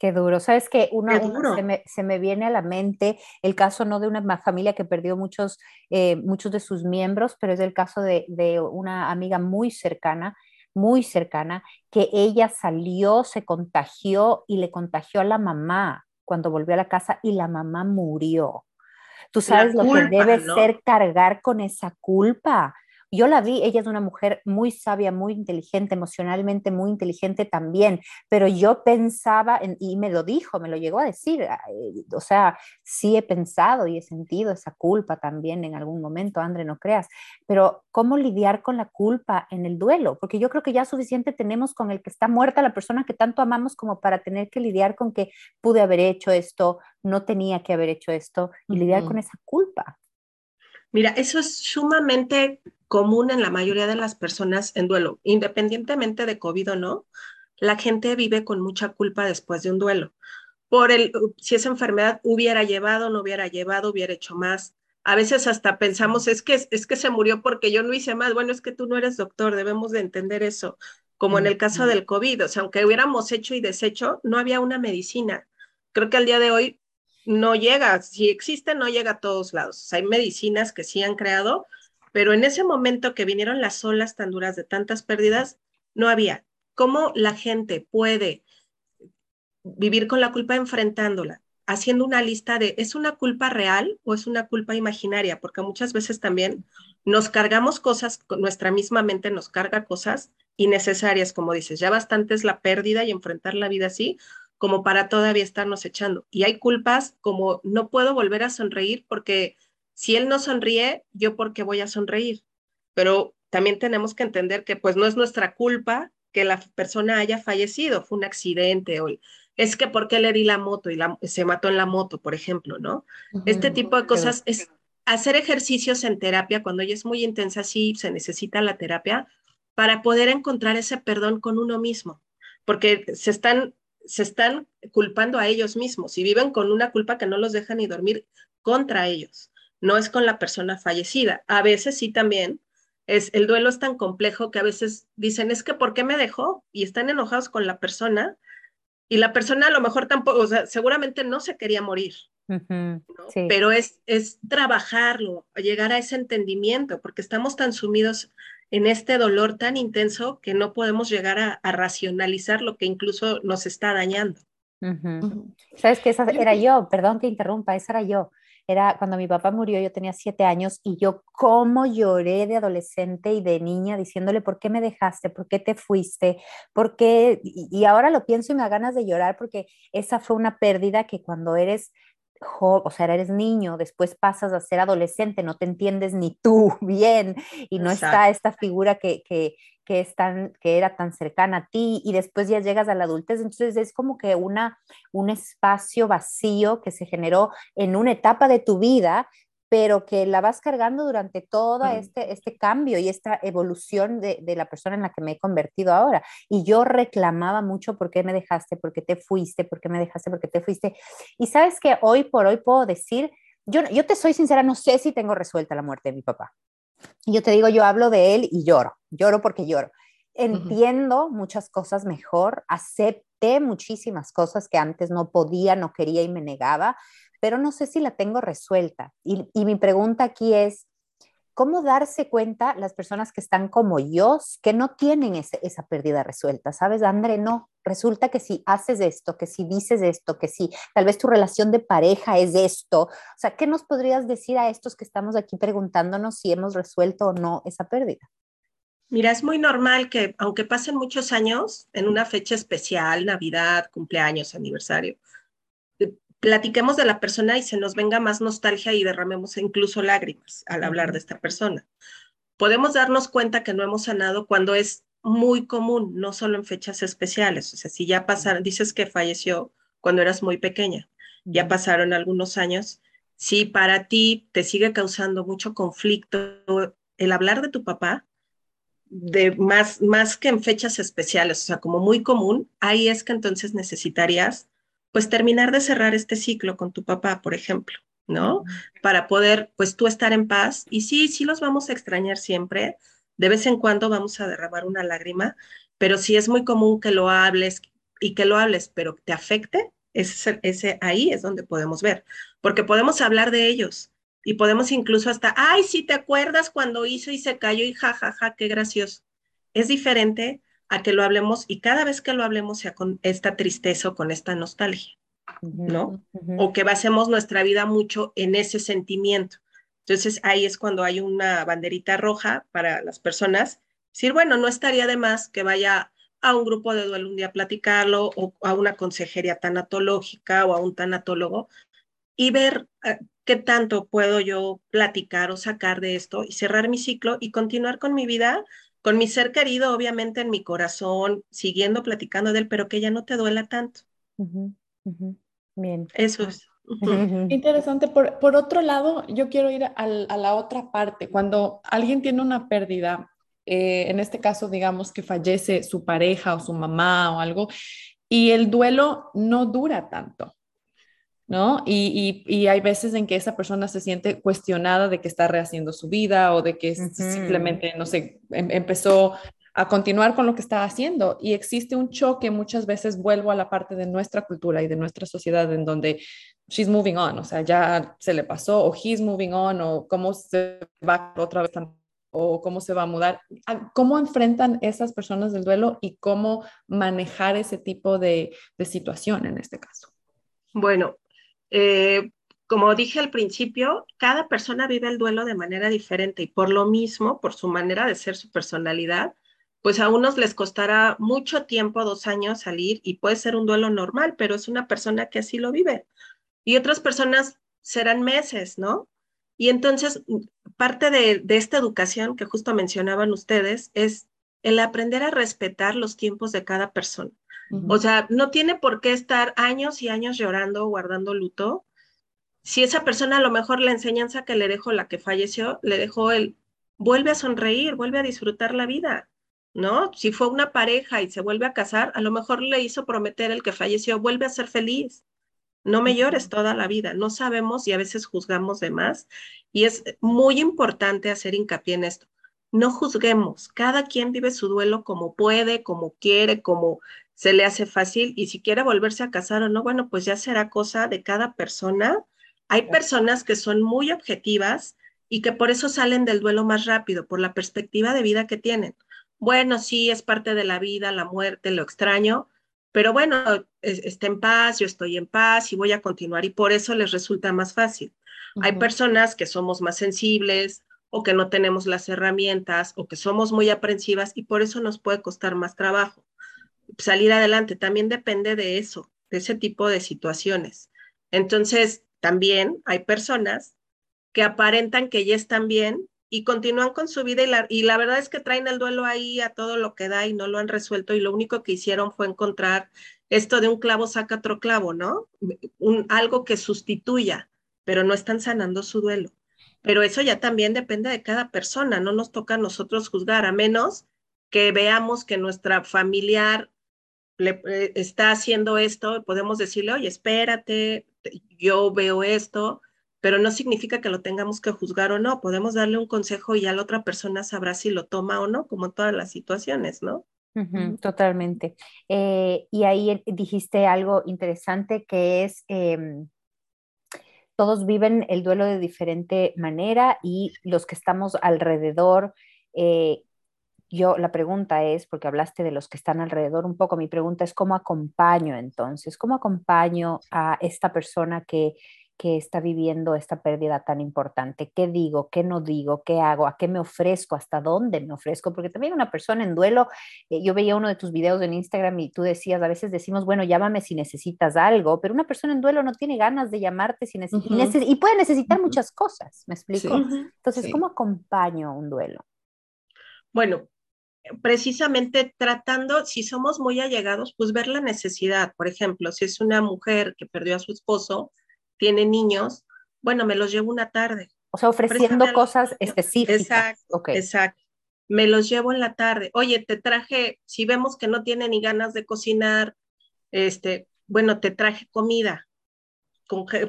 Qué duro. Sabes que uno, se, me, se, me, viene a la mente el caso no de una familia que perdió muchos, eh, muchos de sus miembros, pero es el caso de, de, una amiga muy cercana muy cercana, que ella salió, se contagió y le contagió a la mamá cuando volvió a la casa y la mamá murió. Tú sabes lo que debe ser cargar con esa culpa. Yo la vi, ella es una mujer muy sabia, muy inteligente, emocionalmente muy inteligente también, pero yo pensaba, y me lo dijo, me lo llegó a decir, eh, o sea, sí he pensado y he sentido esa culpa también en algún momento, André, no creas, pero ¿cómo lidiar con la culpa en el duelo? Porque yo creo que ya suficiente tenemos con el que está muerta la persona que tanto amamos como para tener que lidiar con que pude haber hecho esto, no tenía que haber hecho esto y lidiar con esa culpa. Mira, eso es sumamente común en la mayoría de las personas en duelo, independientemente de COVID o no. La gente vive con mucha culpa después de un duelo. Por el, si esa enfermedad hubiera llevado, no hubiera llevado, hubiera hecho más. A veces hasta pensamos, es que, es que se murió porque yo no hice más. Bueno, es que tú no eres doctor, debemos de entender eso. Como en el caso del COVID, o sea, aunque hubiéramos hecho y deshecho, no había una medicina. Creo que al día de hoy no llega, si existe, no llega a todos lados. hay medicinas que sí han creado, pero en ese momento que vinieron las olas tan duras de tantas pérdidas, no había. ¿Cómo la gente puede vivir con la culpa enfrentándola? Haciendo una lista de, ¿es una culpa real o es una culpa imaginaria? Porque muchas veces también nos cargamos cosas, nuestra misma mente nos carga cosas innecesarias, como dices, ya bastante es la pérdida y enfrentar la vida así, como para todavía estarnos echando. Y hay culpas como no puedo volver a sonreír porque si él no sonríe, yo porque voy a sonreír. Pero también tenemos que entender que pues no es nuestra culpa que la persona haya fallecido, fue un accidente o es que porque le di la moto y se mató en la moto, por ejemplo, ¿no? Este tipo de cosas es hacer ejercicios en terapia cuando ella es muy intensa, sí se necesita la terapia para poder encontrar ese perdón con uno mismo, porque se están se están culpando a ellos mismos y viven con una culpa que no los deja ni dormir contra ellos. No es con la persona fallecida. A veces sí también es el duelo es tan complejo que a veces dicen, es que ¿por qué me dejó? Y están enojados con la persona y la persona a lo mejor tampoco, o sea, seguramente no se quería morir. Pero es, es trabajarlo, llegar a ese entendimiento, porque estamos tan sumidos en este dolor tan intenso que no podemos llegar a, racionalizar lo que incluso nos está dañando. Sabes que esa era yo, perdón que interrumpa, esa era yo. Era cuando mi papá murió, yo tenía siete años y yo cómo lloré de adolescente y de niña diciéndole, ¿por qué me dejaste? ¿Por qué te fuiste? ¿Por qué? Y, ahora lo pienso y me da ganas de llorar porque esa fue una pérdida que cuando eres o sea, eres niño, después pasas a ser adolescente, no te entiendes ni tú bien y no está esta figura que, que, que, es tan, que era tan cercana a ti y después ya llegas a la adultez, entonces es como que una, un espacio vacío que se generó en una etapa de tu vida pero que la vas cargando durante todo este, este cambio y esta evolución de, de, la persona en la que me he convertido ahora. Y yo reclamaba mucho por qué me dejaste, por qué te fuiste, por qué me dejaste, por qué te fuiste. Y sabes que hoy por hoy puedo decir, yo, yo te soy sincera, no sé si tengo resuelta la muerte de mi papá. Y yo te digo, yo hablo de él y lloro, lloro porque lloro. Entiendo muchas cosas mejor, acepté muchísimas cosas que antes no podía, no quería y me negaba, pero no sé si la tengo resuelta. Y, mi pregunta aquí es, ¿cómo darse cuenta las personas que están como yo, que no tienen esa pérdida resuelta? ¿Sabes, André? No, resulta que si haces esto, que si dices esto, que si tal vez tu relación de pareja es esto, o sea, ¿qué nos podrías decir a estos que estamos aquí preguntándonos si hemos resuelto o no esa pérdida? Mira, es muy normal que aunque pasen muchos años en una fecha especial, Navidad, cumpleaños, aniversario, platiquemos de la persona y se nos venga más nostalgia y derramemos incluso lágrimas al hablar de esta persona. Podemos darnos cuenta que no hemos sanado cuando es muy común, no solo en fechas especiales. O sea, si ya pasaron, dices que falleció cuando eras muy pequeña, ya pasaron algunos años, si para ti te sigue causando mucho conflicto el hablar de tu papá, de más, más que en fechas especiales, o sea, como muy común, ahí es que entonces necesitarías pues terminar de cerrar este ciclo con tu papá, por ejemplo, ¿no? Para poder, pues tú estar en paz. Y sí, sí los vamos a extrañar siempre. De vez en cuando vamos a derramar una lágrima, pero sí es muy común que lo hables y que lo hables, pero te afecte, ese, ese ahí es donde podemos ver, porque podemos hablar de ellos y podemos incluso hasta, ay, sí, te acuerdas cuando hizo y se cayó y jajaja, ja, ja, qué gracioso. Es diferente a que lo hablemos y cada vez que lo hablemos sea con esta tristeza o con esta nostalgia, ¿no? O que basemos nuestra vida mucho en ese sentimiento. Entonces ahí es cuando hay una banderita roja para las personas, decir, bueno, no estaría de más que vaya a un grupo de duelo un día a platicarlo o a una consejería tanatológica o a un tanatólogo y ver eh, qué tanto puedo yo platicar o sacar de esto y cerrar mi ciclo y continuar con mi vida, con mi ser querido, obviamente en mi corazón, siguiendo platicando de él, pero que ya no te duela tanto. Bien. Eso es. Interesante. Por, por, otro lado, yo quiero ir a, la otra parte. Cuando alguien tiene una pérdida, eh, en este caso, digamos que fallece su pareja o su mamá o algo, y el duelo no dura tanto. ¿No? Y, y, hay veces en que esa persona se siente cuestionada de que está rehaciendo su vida o de que simplemente, no sé, em, empezó a continuar con lo que estaba haciendo. Y existe un choque, muchas veces vuelvo a la parte de nuestra cultura y de nuestra sociedad en donde she's moving on, o sea, ya se le pasó, o he's moving on, o cómo se va otra vez o cómo se va a mudar. Ah, ¿Cómo enfrentan esas personas del duelo y cómo manejar ese tipo de, de situación en este caso? Bueno, eh, como dije al principio, cada persona vive el duelo de manera diferente y por lo mismo, por su manera de ser, su personalidad, pues a unos les costará mucho tiempo, dos años salir y puede ser un duelo normal, pero es una persona que así lo vive. Y otras personas serán meses, ¿no? Y entonces, parte de, esta educación que justo mencionaban ustedes es el aprender a respetar los tiempos de cada persona. O sea, no tiene por qué estar años y años llorando, guardando luto. Si esa persona a lo mejor la enseñanza que le dejó la que falleció, le dejó el, vuelve a sonreír, vuelve a disfrutar la vida, ¿no? Si fue una pareja y se vuelve a casar, a lo mejor le hizo prometer el que falleció, vuelve a ser feliz. No me llores toda la vida. No sabemos y a veces juzgamos de más. Y es muy importante hacer hincapié en esto. No juzguemos. Cada quien vive su duelo como puede, como quiere, como se le hace fácil y si quiere volverse a casar o no, bueno, pues ya será cosa de cada persona. Hay personas que son muy objetivas y que por eso salen del duelo más rápido, por la perspectiva de vida que tienen. Bueno, sí, es parte de la vida, la muerte, lo extraño, pero bueno, está en paz, yo estoy en paz y voy a continuar y por eso les resulta más fácil. Hay personas que somos más sensibles o que no tenemos las herramientas o que somos muy aprensivas y por eso nos puede costar más trabajo salir adelante. También depende de eso, de ese tipo de situaciones. Entonces, también hay personas que aparentan que ya están bien y continúan con su vida y la, y la verdad es que traen el duelo ahí a todo lo que da y no lo han resuelto y lo único que hicieron fue encontrar esto de un clavo saca otro clavo, ¿no? Un, algo que sustituya, pero no están sanando su duelo. Pero eso ya también depende de cada persona, no nos toca a nosotros juzgar, a menos que veamos que nuestra familiar le, eh, está haciendo esto, podemos decirle, oye, espérate, yo veo esto, pero no significa que lo tengamos que juzgar o no. Podemos darle un consejo y ya la otra persona sabrá si lo toma o no, como en todas las situaciones, ¿no? totalmente. Eh, y ahí dijiste algo interesante que es, em, todos viven el duelo de diferente manera y los que estamos alrededor, eh, yo la pregunta es, porque hablaste de los que están alrededor un poco, mi pregunta es cómo acompaño entonces, cómo acompaño a esta persona que, que está viviendo esta pérdida tan importante. ¿Qué digo? ¿Qué no digo? ¿Qué hago? ¿A qué me ofrezco? ¿Hasta dónde me ofrezco? Porque también una persona en duelo, eh, yo veía uno de tus videos en Instagram y tú decías, a veces decimos, bueno, llámame si necesitas algo, pero una persona en duelo no tiene ganas de llamarte si y puede necesitar muchas cosas, ¿me explico? Entonces, ¿cómo acompaño un duelo? Bueno, precisamente tratando, si somos muy allegados, pues ver la necesidad. Por ejemplo, si es una mujer que perdió a su esposo, tiene niños, bueno, me los llevo una tarde. O sea, ofreciendo cosas específicas. Exacto, exacto. Me los llevo en la tarde. Oye, te traje, si vemos que no tiene ni ganas de cocinar, este, bueno, te traje comida.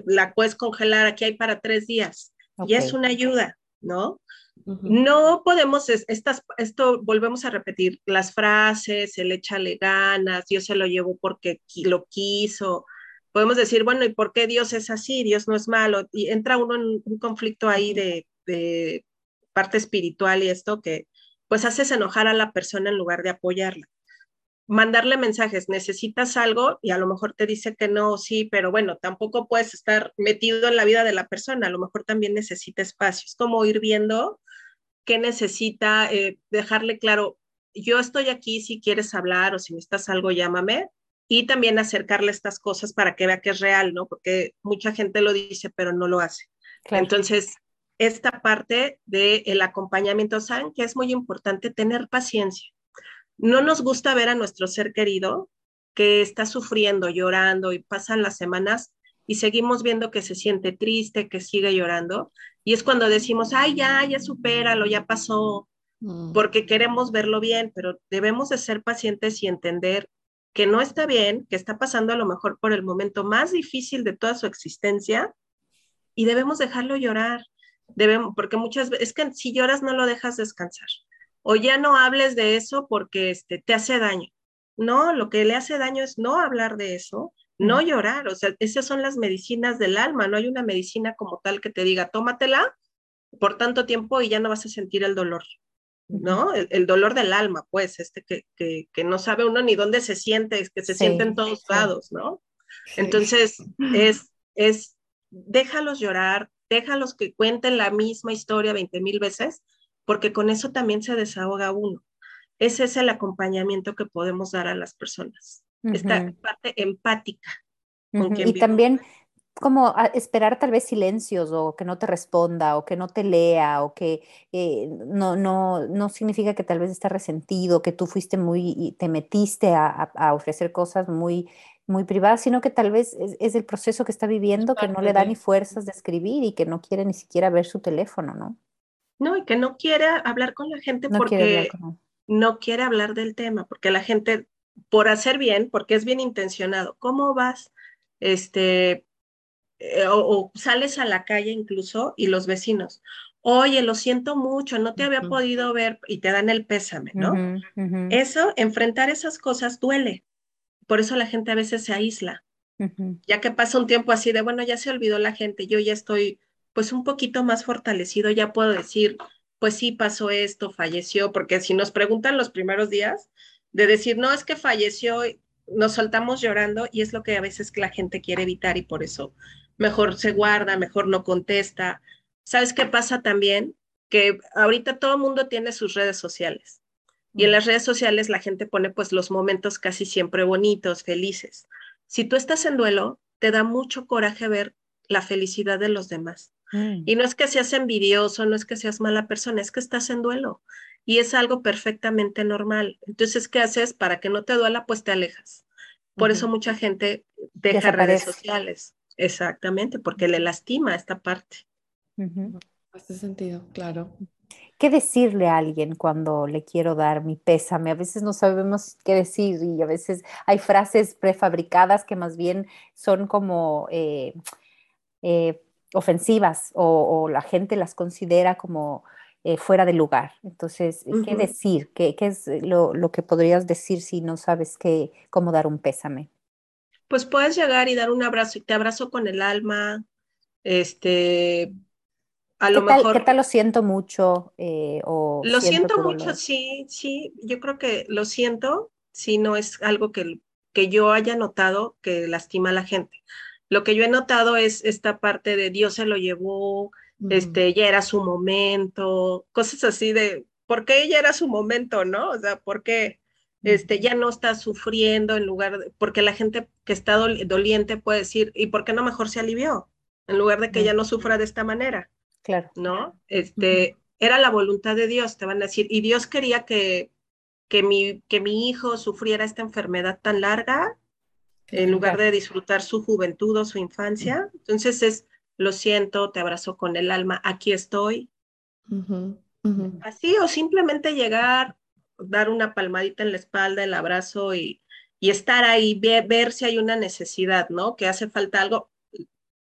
la puedes congelar, aquí hay para tres días. Y es una ayuda, ¿no? No podemos, estas, esto volvemos a repetir, las frases, el échale ganas, Dios se lo llevó porque lo quiso. Podemos decir, bueno, ¿y por qué Dios es así? Dios no es malo. Y entra uno en un conflicto ahí de, de parte espiritual y esto que pues haces enojar a la persona en lugar de apoyarla. Mandarle mensajes, necesitas algo y a lo mejor te dice que no, sí, pero bueno, tampoco puedes estar metido en la vida de la persona, a lo mejor también necesita espacios, como ir viendo qué necesita, eh, dejarle claro, yo estoy aquí si quieres hablar o si necesitas algo, llámame. Y también acercarle estas cosas para que vea que es real, ¿no? Porque mucha gente lo dice, pero no lo hace. Entonces, esta parte del acompañamiento, saben que es muy importante tener paciencia. No nos gusta ver a nuestro ser querido que está sufriendo, llorando y pasan las semanas y seguimos viendo que se siente triste, que sigue llorando. Y es cuando decimos, ay, ya, ya supéralo, ya pasó, mm. porque queremos verlo bien, pero debemos de ser pacientes y entender que no está bien, que está pasando a lo mejor por el momento más difícil de toda su existencia y debemos dejarlo llorar. Debemos, porque muchas veces, es que si lloras no lo dejas descansar. O ya no hables de eso porque este, te hace daño. No, lo que le hace daño es no hablar de eso, no llorar. O sea, esas son las medicinas del alma. No hay una medicina como tal que te diga, tómatela por tanto tiempo y ya no vas a sentir el dolor. ¿no? El, dolor del alma, pues, este que, que, que, no sabe uno ni dónde se siente, es que se siente en todos lados, ¿no? Entonces, es, es, déjalos llorar, déjalos que cuenten la misma historia 20 mil veces, porque con eso también se desahoga uno. Ese es el acompañamiento que podemos dar a las personas, esta parte empática. y también como esperar tal vez silencios o que no te responda o que no te lea o que eh, no, no, no significa que tal vez esté resentido, que tú fuiste muy, y te metiste a, a, ofrecer cosas muy, muy privadas, sino que tal vez es, el proceso que está viviendo que no le da ni fuerzas de escribir y que no quiere ni siquiera ver su teléfono, ¿no? No, y que no quiere hablar con la gente porque no quiere hablar del tema, porque la gente, por hacer bien, porque es bien intencionado, ¿cómo vas? Este, eh, o, sales a la calle incluso y los vecinos, oye, lo siento mucho, no te había podido ver y te dan el pésame, ¿no? Eso, enfrentar esas cosas duele. Por eso la gente a veces se aísla. Ya que pasa un tiempo así de, bueno, ya se olvidó la gente, yo ya estoy pues un poquito más fortalecido, ya puedo decir, pues sí pasó esto, falleció, porque si nos preguntan los primeros días, de decir, no, es que falleció, nos soltamos llorando y es lo que a veces la gente quiere evitar y por eso mejor se guarda, mejor no contesta. ¿Sabes qué pasa también? Que ahorita todo el mundo tiene sus redes sociales y en mm. las redes sociales la gente pone pues los momentos casi siempre bonitos, felices. Si tú estás en duelo, te da mucho coraje ver la felicidad de los demás. Mm. Y no es que seas envidioso, no es que seas mala persona, es que estás en duelo y es algo perfectamente normal. Entonces, ¿qué haces? Para que no te duela, pues te alejas. Por eso mucha gente deja redes sociales. Exactamente, porque le lastima esta parte. En Hace sentido, claro. ¿Qué decirle a alguien cuando le quiero dar mi pésame? A veces no sabemos qué decir y a veces hay frases prefabricadas que más bien son como eh, eh, ofensivas o, la gente las considera como eh, fuera de lugar. Entonces, ¿qué decir? ¿Qué, es lo, lo, que podrías decir si no sabes qué, cómo dar un pésame? pues puedes llegar y dar un abrazo y te abrazo con el alma, este, a lo mejor... ¿Qué tal lo siento mucho? Eh, o lo siento, mucho, sí, sí, yo creo que lo siento, si no es algo que, que yo haya notado que lastima a la gente. Lo que yo he notado es esta parte de Dios se lo llevó, este, ya era su momento, cosas así de, ¿por qué ya era su momento, no? O sea, ¿por qué? este, ya no está sufriendo en lugar de, porque la gente que está doliente puede decir, ¿y por qué no mejor se alivió? En lugar de que ya no sufra de esta manera. Claro. ¿No? Este, era la voluntad de Dios, te van a decir, y Dios quería que, que, mi, que mi hijo sufriera esta enfermedad tan larga en lugar de disfrutar su juventud o su infancia. Entonces es, lo siento, te abrazo con el alma, aquí estoy. Así, o simplemente llegar, dar una palmadita en la espalda, el abrazo y, y estar ahí, ver, si hay una necesidad, ¿no? Que hace falta algo,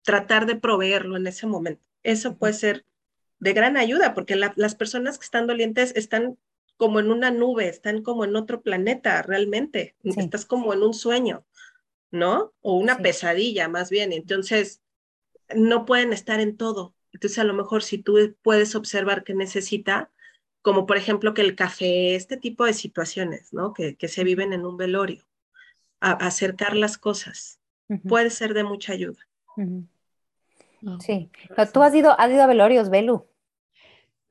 tratar de proveerlo en ese momento. Eso puede ser de gran ayuda porque las personas que están dolientes están como en una nube, están como en otro planeta realmente, estás como en un sueño, ¿no? O una pesadilla más bien. Entonces, no pueden estar en todo. Entonces, a lo mejor si tú puedes observar que necesita, como por ejemplo que el café, este tipo de situaciones, ¿no? Que, que se viven en un velorio, a, acercar las cosas, puede ser de mucha ayuda. Sí, tú has ido, has ido a velorios, Belu.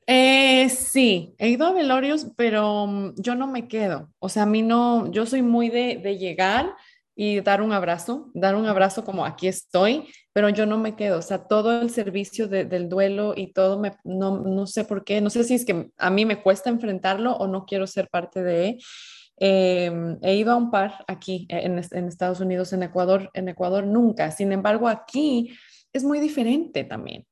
Eh, sí, he ido a velorios, pero mm, yo no me quedo. O sea, a mí no, yo soy muy de, de llegar y dar un abrazo, dar un abrazo como aquí estoy, pero yo no me quedo, o sea, todo el servicio del duelo y todo, me, no, no, sé por qué, no sé si es que a mí me cuesta enfrentarlo o no quiero ser parte de... Eh, he ido a un par aquí en, en, Estados Unidos, en Ecuador, en Ecuador nunca, sin embargo aquí es muy diferente también.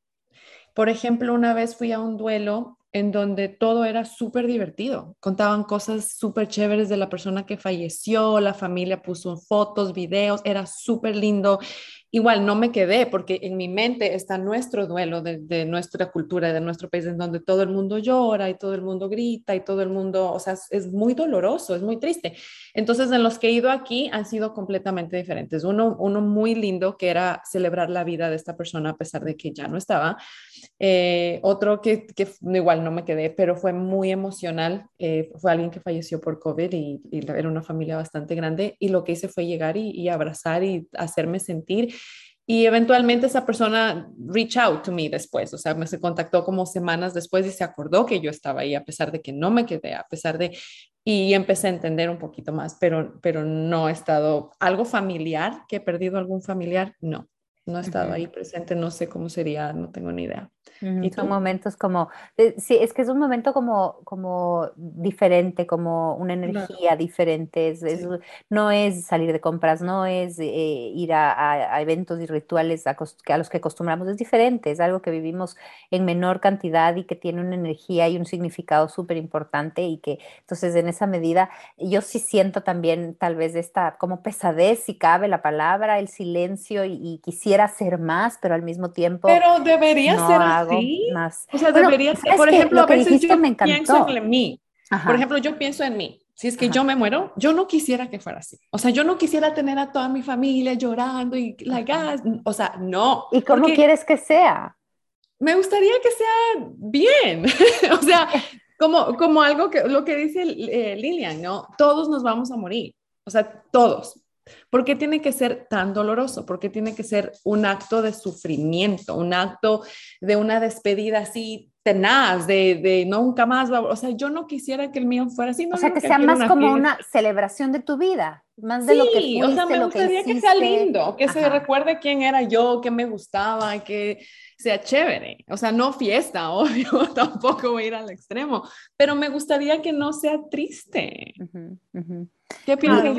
Por ejemplo, una vez fui a un duelo en donde todo era súper divertido. Contaban cosas súper chéveres de la persona que falleció, la familia puso fotos, videos, era súper lindo igual no me quedé porque en mi mente está nuestro duelo de, nuestra cultura, de nuestro país, en donde todo el mundo llora y todo el mundo grita y todo el mundo, o sea, es, muy doloroso, es muy triste. Entonces, en los que he ido aquí han sido completamente diferentes. Uno, uno muy lindo que era celebrar la vida de esta persona a pesar de que ya no estaba. Eh, otro que, que, igual no me quedé, pero fue muy emocional. Eh, fue alguien que falleció por COVID y, era una familia bastante grande y lo que hice fue llegar y, y abrazar y hacerme sentir y eventualmente esa persona reach out to me después, o sea, me se contactó como semanas después y se acordó que yo estaba ahí a pesar de que no me quedé, a pesar de y empecé a entender un poquito más, pero pero no he estado algo familiar, que he perdido algún familiar, no. No he estado ahí presente, no sé cómo sería, no tengo ni idea. Y son momentos como, eh, sí, es que es un momento como, como diferente, como una energía diferente. no es salir de compras, no es eh, ir a, eventos y rituales a, a, los que acostumbramos, es diferente, es algo que vivimos en menor cantidad y que tiene una energía y un significado súper importante y que entonces en esa medida yo sí siento también tal vez esta como pesadez, si cabe la palabra, el silencio y, quisiera hacer más, pero al mismo tiempo... Pero debería ser más. O sea, debería ser, por ejemplo, a veces yo pienso en mí. Por ejemplo, yo pienso en mí. Si es que yo me muero, yo no quisiera que fuera así. O sea, yo no quisiera tener a toda mi familia llorando y la gas. O sea, no. ¿Y cómo quieres que sea? Me gustaría que sea bien. o sea, como, como algo que lo que dice eh, Lilian, ¿no? Todos nos vamos a morir. O sea, todos. ¿Por qué tiene que ser tan doloroso? ¿Por qué tiene que ser un acto de sufrimiento, un acto de una despedida así tenaz, de, de nunca más? O sea, yo no quisiera que el mío fuera así. o sea, que, sea más como una celebración de tu vida, más de lo que fuiste, o sea, me gustaría que, sea lindo, que se recuerde quién era yo, qué me gustaba, que sea chévere. O sea, no fiesta, obvio, tampoco voy a ir al extremo, pero me gustaría que no sea triste. ¿Qué piensas?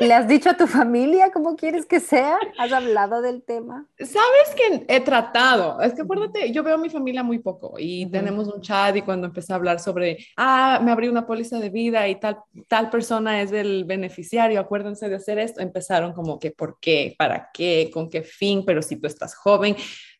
¿Le has dicho a tu familia cómo quieres que sea? ¿Has hablado del tema? Sabes que he tratado. Es que acuérdate, yo veo a mi familia muy poco y tenemos un chat y cuando empecé a hablar sobre, ah, me abrí una póliza de vida y tal, tal persona es el beneficiario, acuérdense de hacer esto, empezaron como que, ¿por qué? ¿Para qué? ¿Con qué fin? Pero si tú estás joven.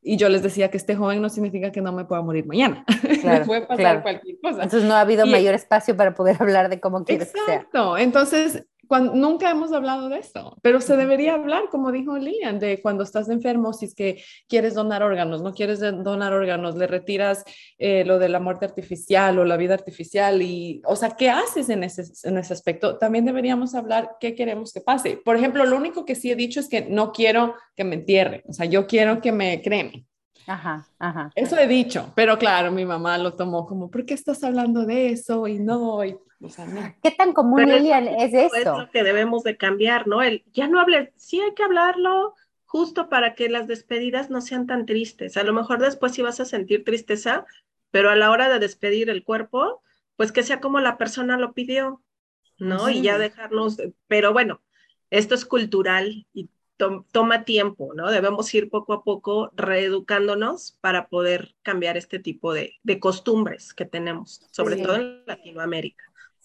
Y yo les decía que esté joven no significa que no me pueda morir mañana. Claro, puede pasar cualquier cosa. Entonces no ha habido mayor espacio para poder hablar de cómo quieres que sea. Exacto. Entonces, nunca hemos hablado de esto, pero se debería hablar, como dijo Lilian, de cuando estás enfermo, si es que quieres donar órganos, no quieres donar órganos, le retiras eh, lo de la muerte artificial o la vida artificial y, o sea, ¿qué haces en ese, en ese aspecto? También deberíamos hablar qué queremos que pase. Por ejemplo, lo único que sí he dicho es que no quiero que me entierren, o sea, yo quiero que me cremen. Ajá, ajá. Eso he dicho, pero claro, mi mamá lo tomó como, ¿por qué estás hablando de eso? Y no, y ¿Qué tan común, Lilian, es, eso? Es lo que debemos de cambiar, ¿no? El, ya no hable, sí hay que hablarlo justo para que las despedidas no sean tan tristes. A lo mejor después sí vas a sentir tristeza, pero a la hora de despedir el cuerpo, pues que sea como la persona lo pidió, ¿no? Y ya dejarnos, pero bueno, esto es cultural y toma tiempo, ¿no? Debemos ir poco a poco reeducándonos para poder cambiar este tipo de, de costumbres que tenemos, sobre todo en Latinoamérica.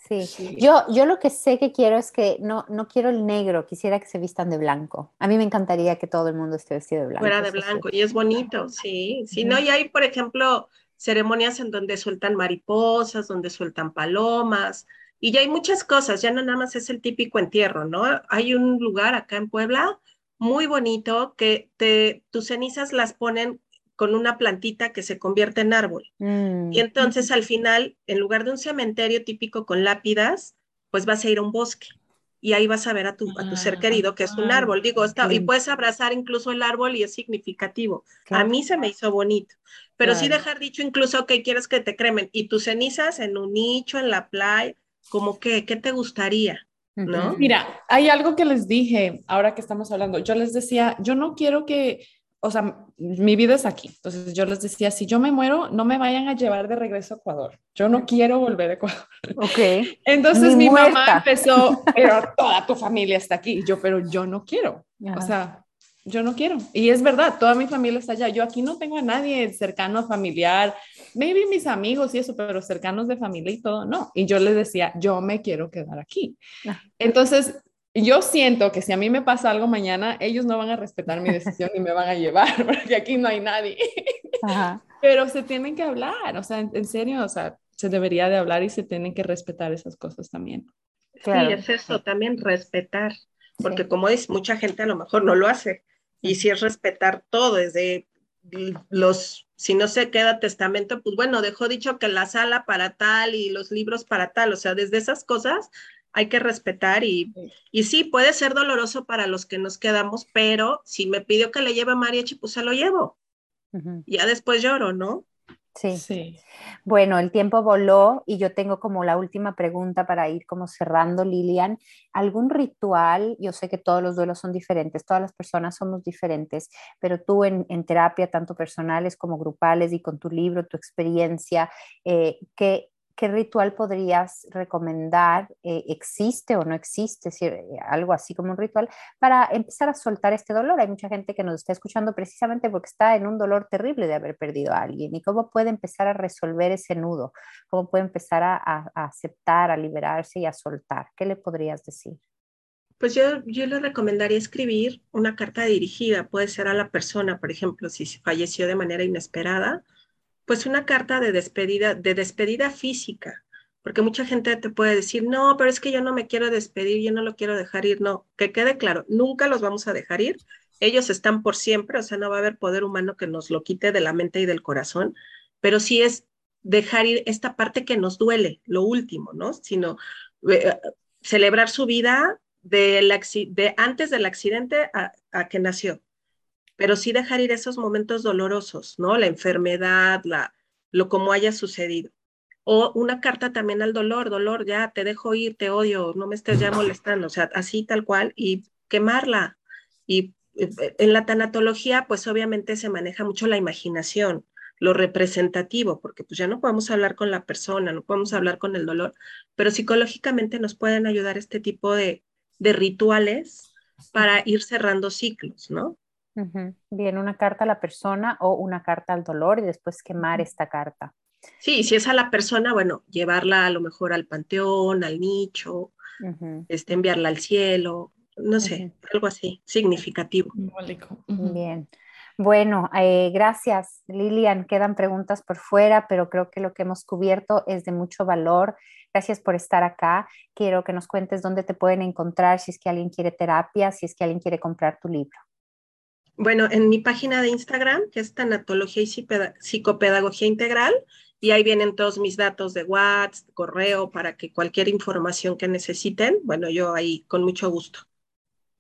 Sí. Yo, yo lo que sé que quiero es que no, no quiero el negro, quisiera que se vistan de blanco. A mí me encantaría que todo el mundo esté vestido de blanco. Fuera de blanco, y es bonito, sí. Sí, no, y hay, por ejemplo, ceremonias en donde sueltan mariposas, donde sueltan palomas, y ya hay muchas cosas, ya no nada más es el típico entierro, ¿no? Hay un lugar acá en Puebla muy bonito que te, tus cenizas las ponen con una plantita que se convierte en árbol. Mm. Y entonces al final, en lugar de un cementerio típico con lápidas, pues vas a ir a un bosque y ahí vas a ver a tu, a tu ser Ah, querido, que es un ah, árbol. Digo, está, y sí. puedes abrazar incluso el árbol y es significativo. A mí se me hizo bonito. Pero sí Claro. dejar dicho incluso que quieres que te cremen y tus cenizas en un nicho, en la playa, como que, ¿qué te gustaría? ¿no? Mira, hay algo que les dije ahora que estamos hablando. Yo les decía, yo no quiero que, o sea, mi vida es aquí. Entonces yo les decía, si yo me muero, no me vayan a llevar de regreso a Ecuador. Yo no quiero volver a Ecuador. Ok. Entonces mi mamá empezó, pero toda tu familia está aquí. Y yo, pero yo no quiero. Ajá. O sea, yo no quiero. Y es verdad, toda mi familia está allá. Yo aquí no tengo a nadie cercano, familiar, maybe mis amigos y eso, pero cercanos de familia y todo, no. Y yo les decía, yo me quiero quedar aquí. Ah. Entonces, yo siento que si a mí me pasa algo mañana, ellos no van a respetar mi decisión y me van a llevar, porque aquí no hay nadie. Ajá. Pero se tienen que hablar, o sea, en, en serio, o sea, se debería de hablar y se tienen que respetar esas cosas también. Claro. Sí, es eso, también respetar, porque Sí. como es, mucha gente a lo mejor no lo hace. Y si es respetar todo, desde los, si no se queda testamento, pues bueno, dejó dicho que la sala para tal y los libros para tal, o sea, desde esas cosas hay que respetar y, y sí, puede ser doloroso para los que nos quedamos, pero si me pidió que le lleve a mariachi, pues se lo llevo. Ya después lloro, ¿no? Sí. Sí. Bueno, el tiempo voló y yo tengo como la última pregunta para ir como cerrando, Lilian. ¿Algún ritual? Yo sé que todos los duelos son diferentes, todas las personas somos diferentes, pero tú en, en terapia, tanto personales como grupales y con tu libro, tu experiencia, eh, ¿qué, ¿qué ritual podrías recomendar? Eh, ¿Existe o no existe? Si, eh, algo así como un ritual para empezar a soltar este dolor. Hay mucha gente que nos está escuchando precisamente porque está en un dolor terrible de haber perdido a alguien. ¿Y cómo puede empezar a resolver ese nudo? ¿Cómo puede empezar a, a- a aceptar, a liberarse y a soltar? ¿Qué le podrías decir? Pues yo, yo le recomendaría escribir una carta dirigida, puede ser a la persona, por ejemplo, si falleció de manera inesperada, pues una carta de despedida, de despedida física, porque mucha gente te puede decir, no, pero es que yo no me quiero despedir, yo no lo quiero dejar ir, no, que quede claro, nunca los vamos a dejar ir, ellos están por siempre, o sea, no va a haber poder humano que nos lo quite de la mente y del corazón, pero sí es dejar ir esta parte que nos duele, lo último, ¿no? Sino eh, celebrar su vida de antes del accidente a que nació, pero sí dejar ir esos momentos dolorosos, ¿no? La enfermedad, la, lo como haya sucedido. O una carta también al dolor, dolor, ya te dejo ir, te odio, no me estés ya molestando, o sea, así tal cual, y quemarla. Y eh, en la tanatología, pues obviamente se maneja mucho la imaginación, lo representativo, porque pues ya no podemos hablar con la persona, no podemos hablar con el dolor, pero psicológicamente nos pueden ayudar este tipo de, de rituales para ir cerrando ciclos, ¿no? Bien, una carta a la persona o una carta al dolor y después quemar esta carta. Sí, si es a la persona, bueno, llevarla a lo mejor al panteón, al nicho, este, enviarla al cielo, no sé, algo así, significativo. Bien. Bueno, eh, gracias, Lilian. Quedan preguntas por fuera, pero creo que lo que hemos cubierto es de mucho valor. Gracias por estar acá. Quiero que nos cuentes dónde te pueden encontrar, si es que alguien quiere terapia, si es que alguien quiere comprar tu libro. Bueno, en mi página de Instagram, que es Tanatología y Psicopedagogía Integral, y ahí vienen todos mis datos de WhatsApp, correo, para que cualquier información que necesiten, bueno, yo ahí con mucho gusto.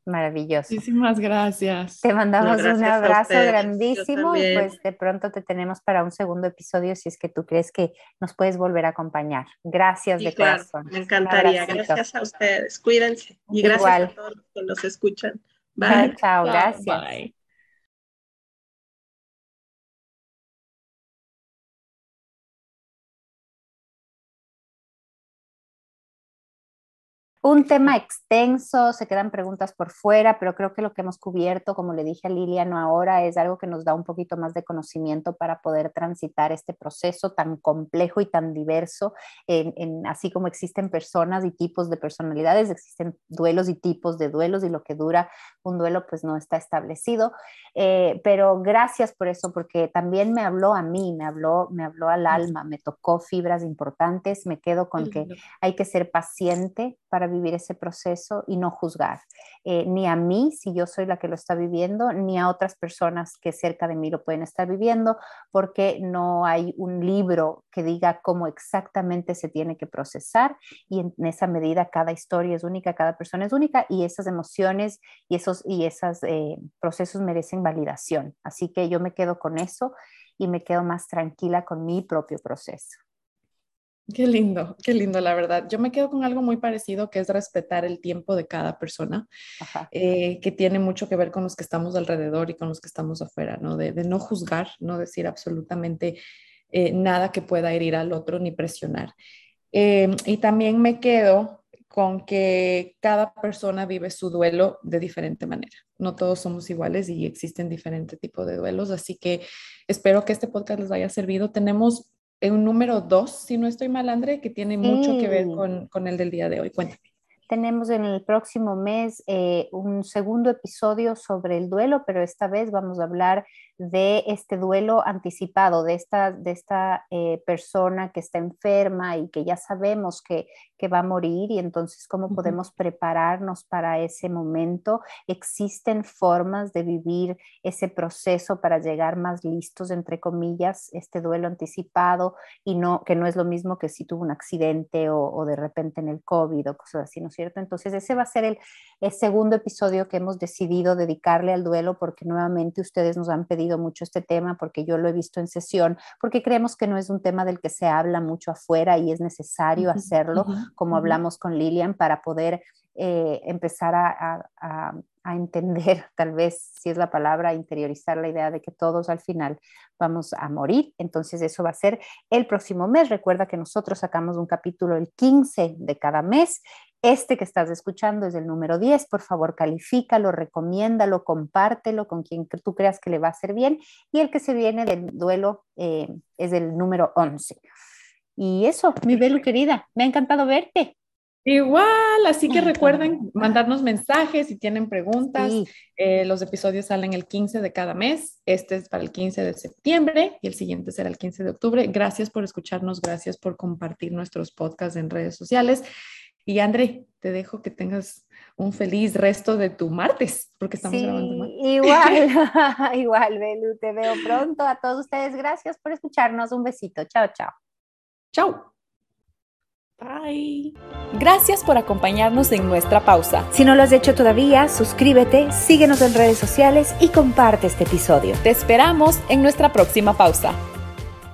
Maravilloso. Muchísimas gracias. Te mandamos No, gracias un abrazo grandísimo y pues de pronto te tenemos para un segundo episodio si es que tú crees que nos puedes volver a acompañar. Gracias Sí, de claro, corazón. me encantaría. Gracias a ustedes. Cuídense. Y gracias a todos los que nos escuchan. Bye. chao, Chao, gracias. bye. Un tema extenso, se quedan preguntas por fuera, pero creo que lo que hemos cubierto, como le dije a Lilian ahora, es algo que nos da un poquito más de conocimiento para poder transitar este proceso tan complejo y tan diverso. En, en- así como existen personas y tipos de personalidades, existen duelos y tipos de duelos y lo que dura un duelo pues no está establecido. Eh, pero gracias por eso, porque también me habló a mí, me habló, me habló al alma, me tocó fibras importantes, me quedo con que hay que ser paciente para vivir ese proceso y no juzgar, eh, ni a mí si yo soy la que lo está viviendo, ni a otras personas que cerca de mí lo pueden estar viviendo, porque no hay un libro que diga cómo exactamente se tiene que procesar y en esa medida cada historia es única, cada persona es única y esas emociones y esos y esos eh, procesos merecen validación. Así que yo me quedo con eso y me quedo más tranquila con mi propio proceso. Qué lindo, qué lindo, la verdad. Yo me quedo con algo muy parecido que es respetar el tiempo de cada persona, eh, que tiene mucho que ver con los que estamos alrededor y con los que estamos afuera, ¿no? De, no juzgar, no decir absolutamente eh, nada que pueda herir al otro ni presionar. Eh, y también me quedo con que cada persona vive su duelo de diferente manera. No todos somos iguales y existen diferentes tipos de duelos, así que espero que este podcast les haya servido. Tenemos un número dos, si no estoy mal, André, que tiene mucho que ver con, con, el del día de hoy. Cuéntame. Tenemos en el próximo mes eh, un segundo episodio sobre el duelo, pero esta vez vamos a hablar de este duelo anticipado, de esta, de esta eh, persona que está enferma y que ya sabemos que, que, va a morir y entonces cómo podemos prepararnos para ese momento. Existen formas de vivir ese proceso para llegar más listos, entre comillas, este duelo anticipado y no, que no es lo mismo que si tuvo un accidente o, o de repente en el COVID o cosas así, ¿no es cierto? Entonces ese va a ser el, el segundo episodio que hemos decidido dedicarle al duelo porque nuevamente ustedes nos han pedido mucho este tema porque yo lo he visto en sesión, porque creemos que no es un tema del que se habla mucho afuera y es necesario hacerlo, como hablamos con Lilian, para poder eh, empezar a, a, entender, tal vez si es la palabra, interiorizar la idea de que todos al final vamos a morir. Entonces eso va a ser el próximo mes. Recuerda que nosotros sacamos un capítulo el 15 de cada mes este que estás escuchando es el número 10, por favor califícalo, recomiéndalo, compártelo con quien tú creas que le va a hacer bien. Y el que se viene del duelo eh, es el número 11. Y eso, mi Belu querida, me ha encantado verte. Igual, así que recuerden mandarnos mensajes si tienen preguntas. Eh, los episodios salen el 15 de cada mes. Este es para el 15 de septiembre y el siguiente será el 15 de octubre. Gracias por escucharnos, gracias por compartir nuestros podcasts en redes sociales. Y André, te dejo que tengas un feliz resto de tu martes, porque estamos grabando martes. Igual, igual, Belu, te veo pronto. A todos ustedes, gracias por escucharnos. Un besito. Chao, chao. Chao. Bye. Gracias por acompañarnos en nuestra pausa. Si no lo has hecho todavía, suscríbete, síguenos en redes sociales y comparte este episodio. Te esperamos en nuestra próxima pausa.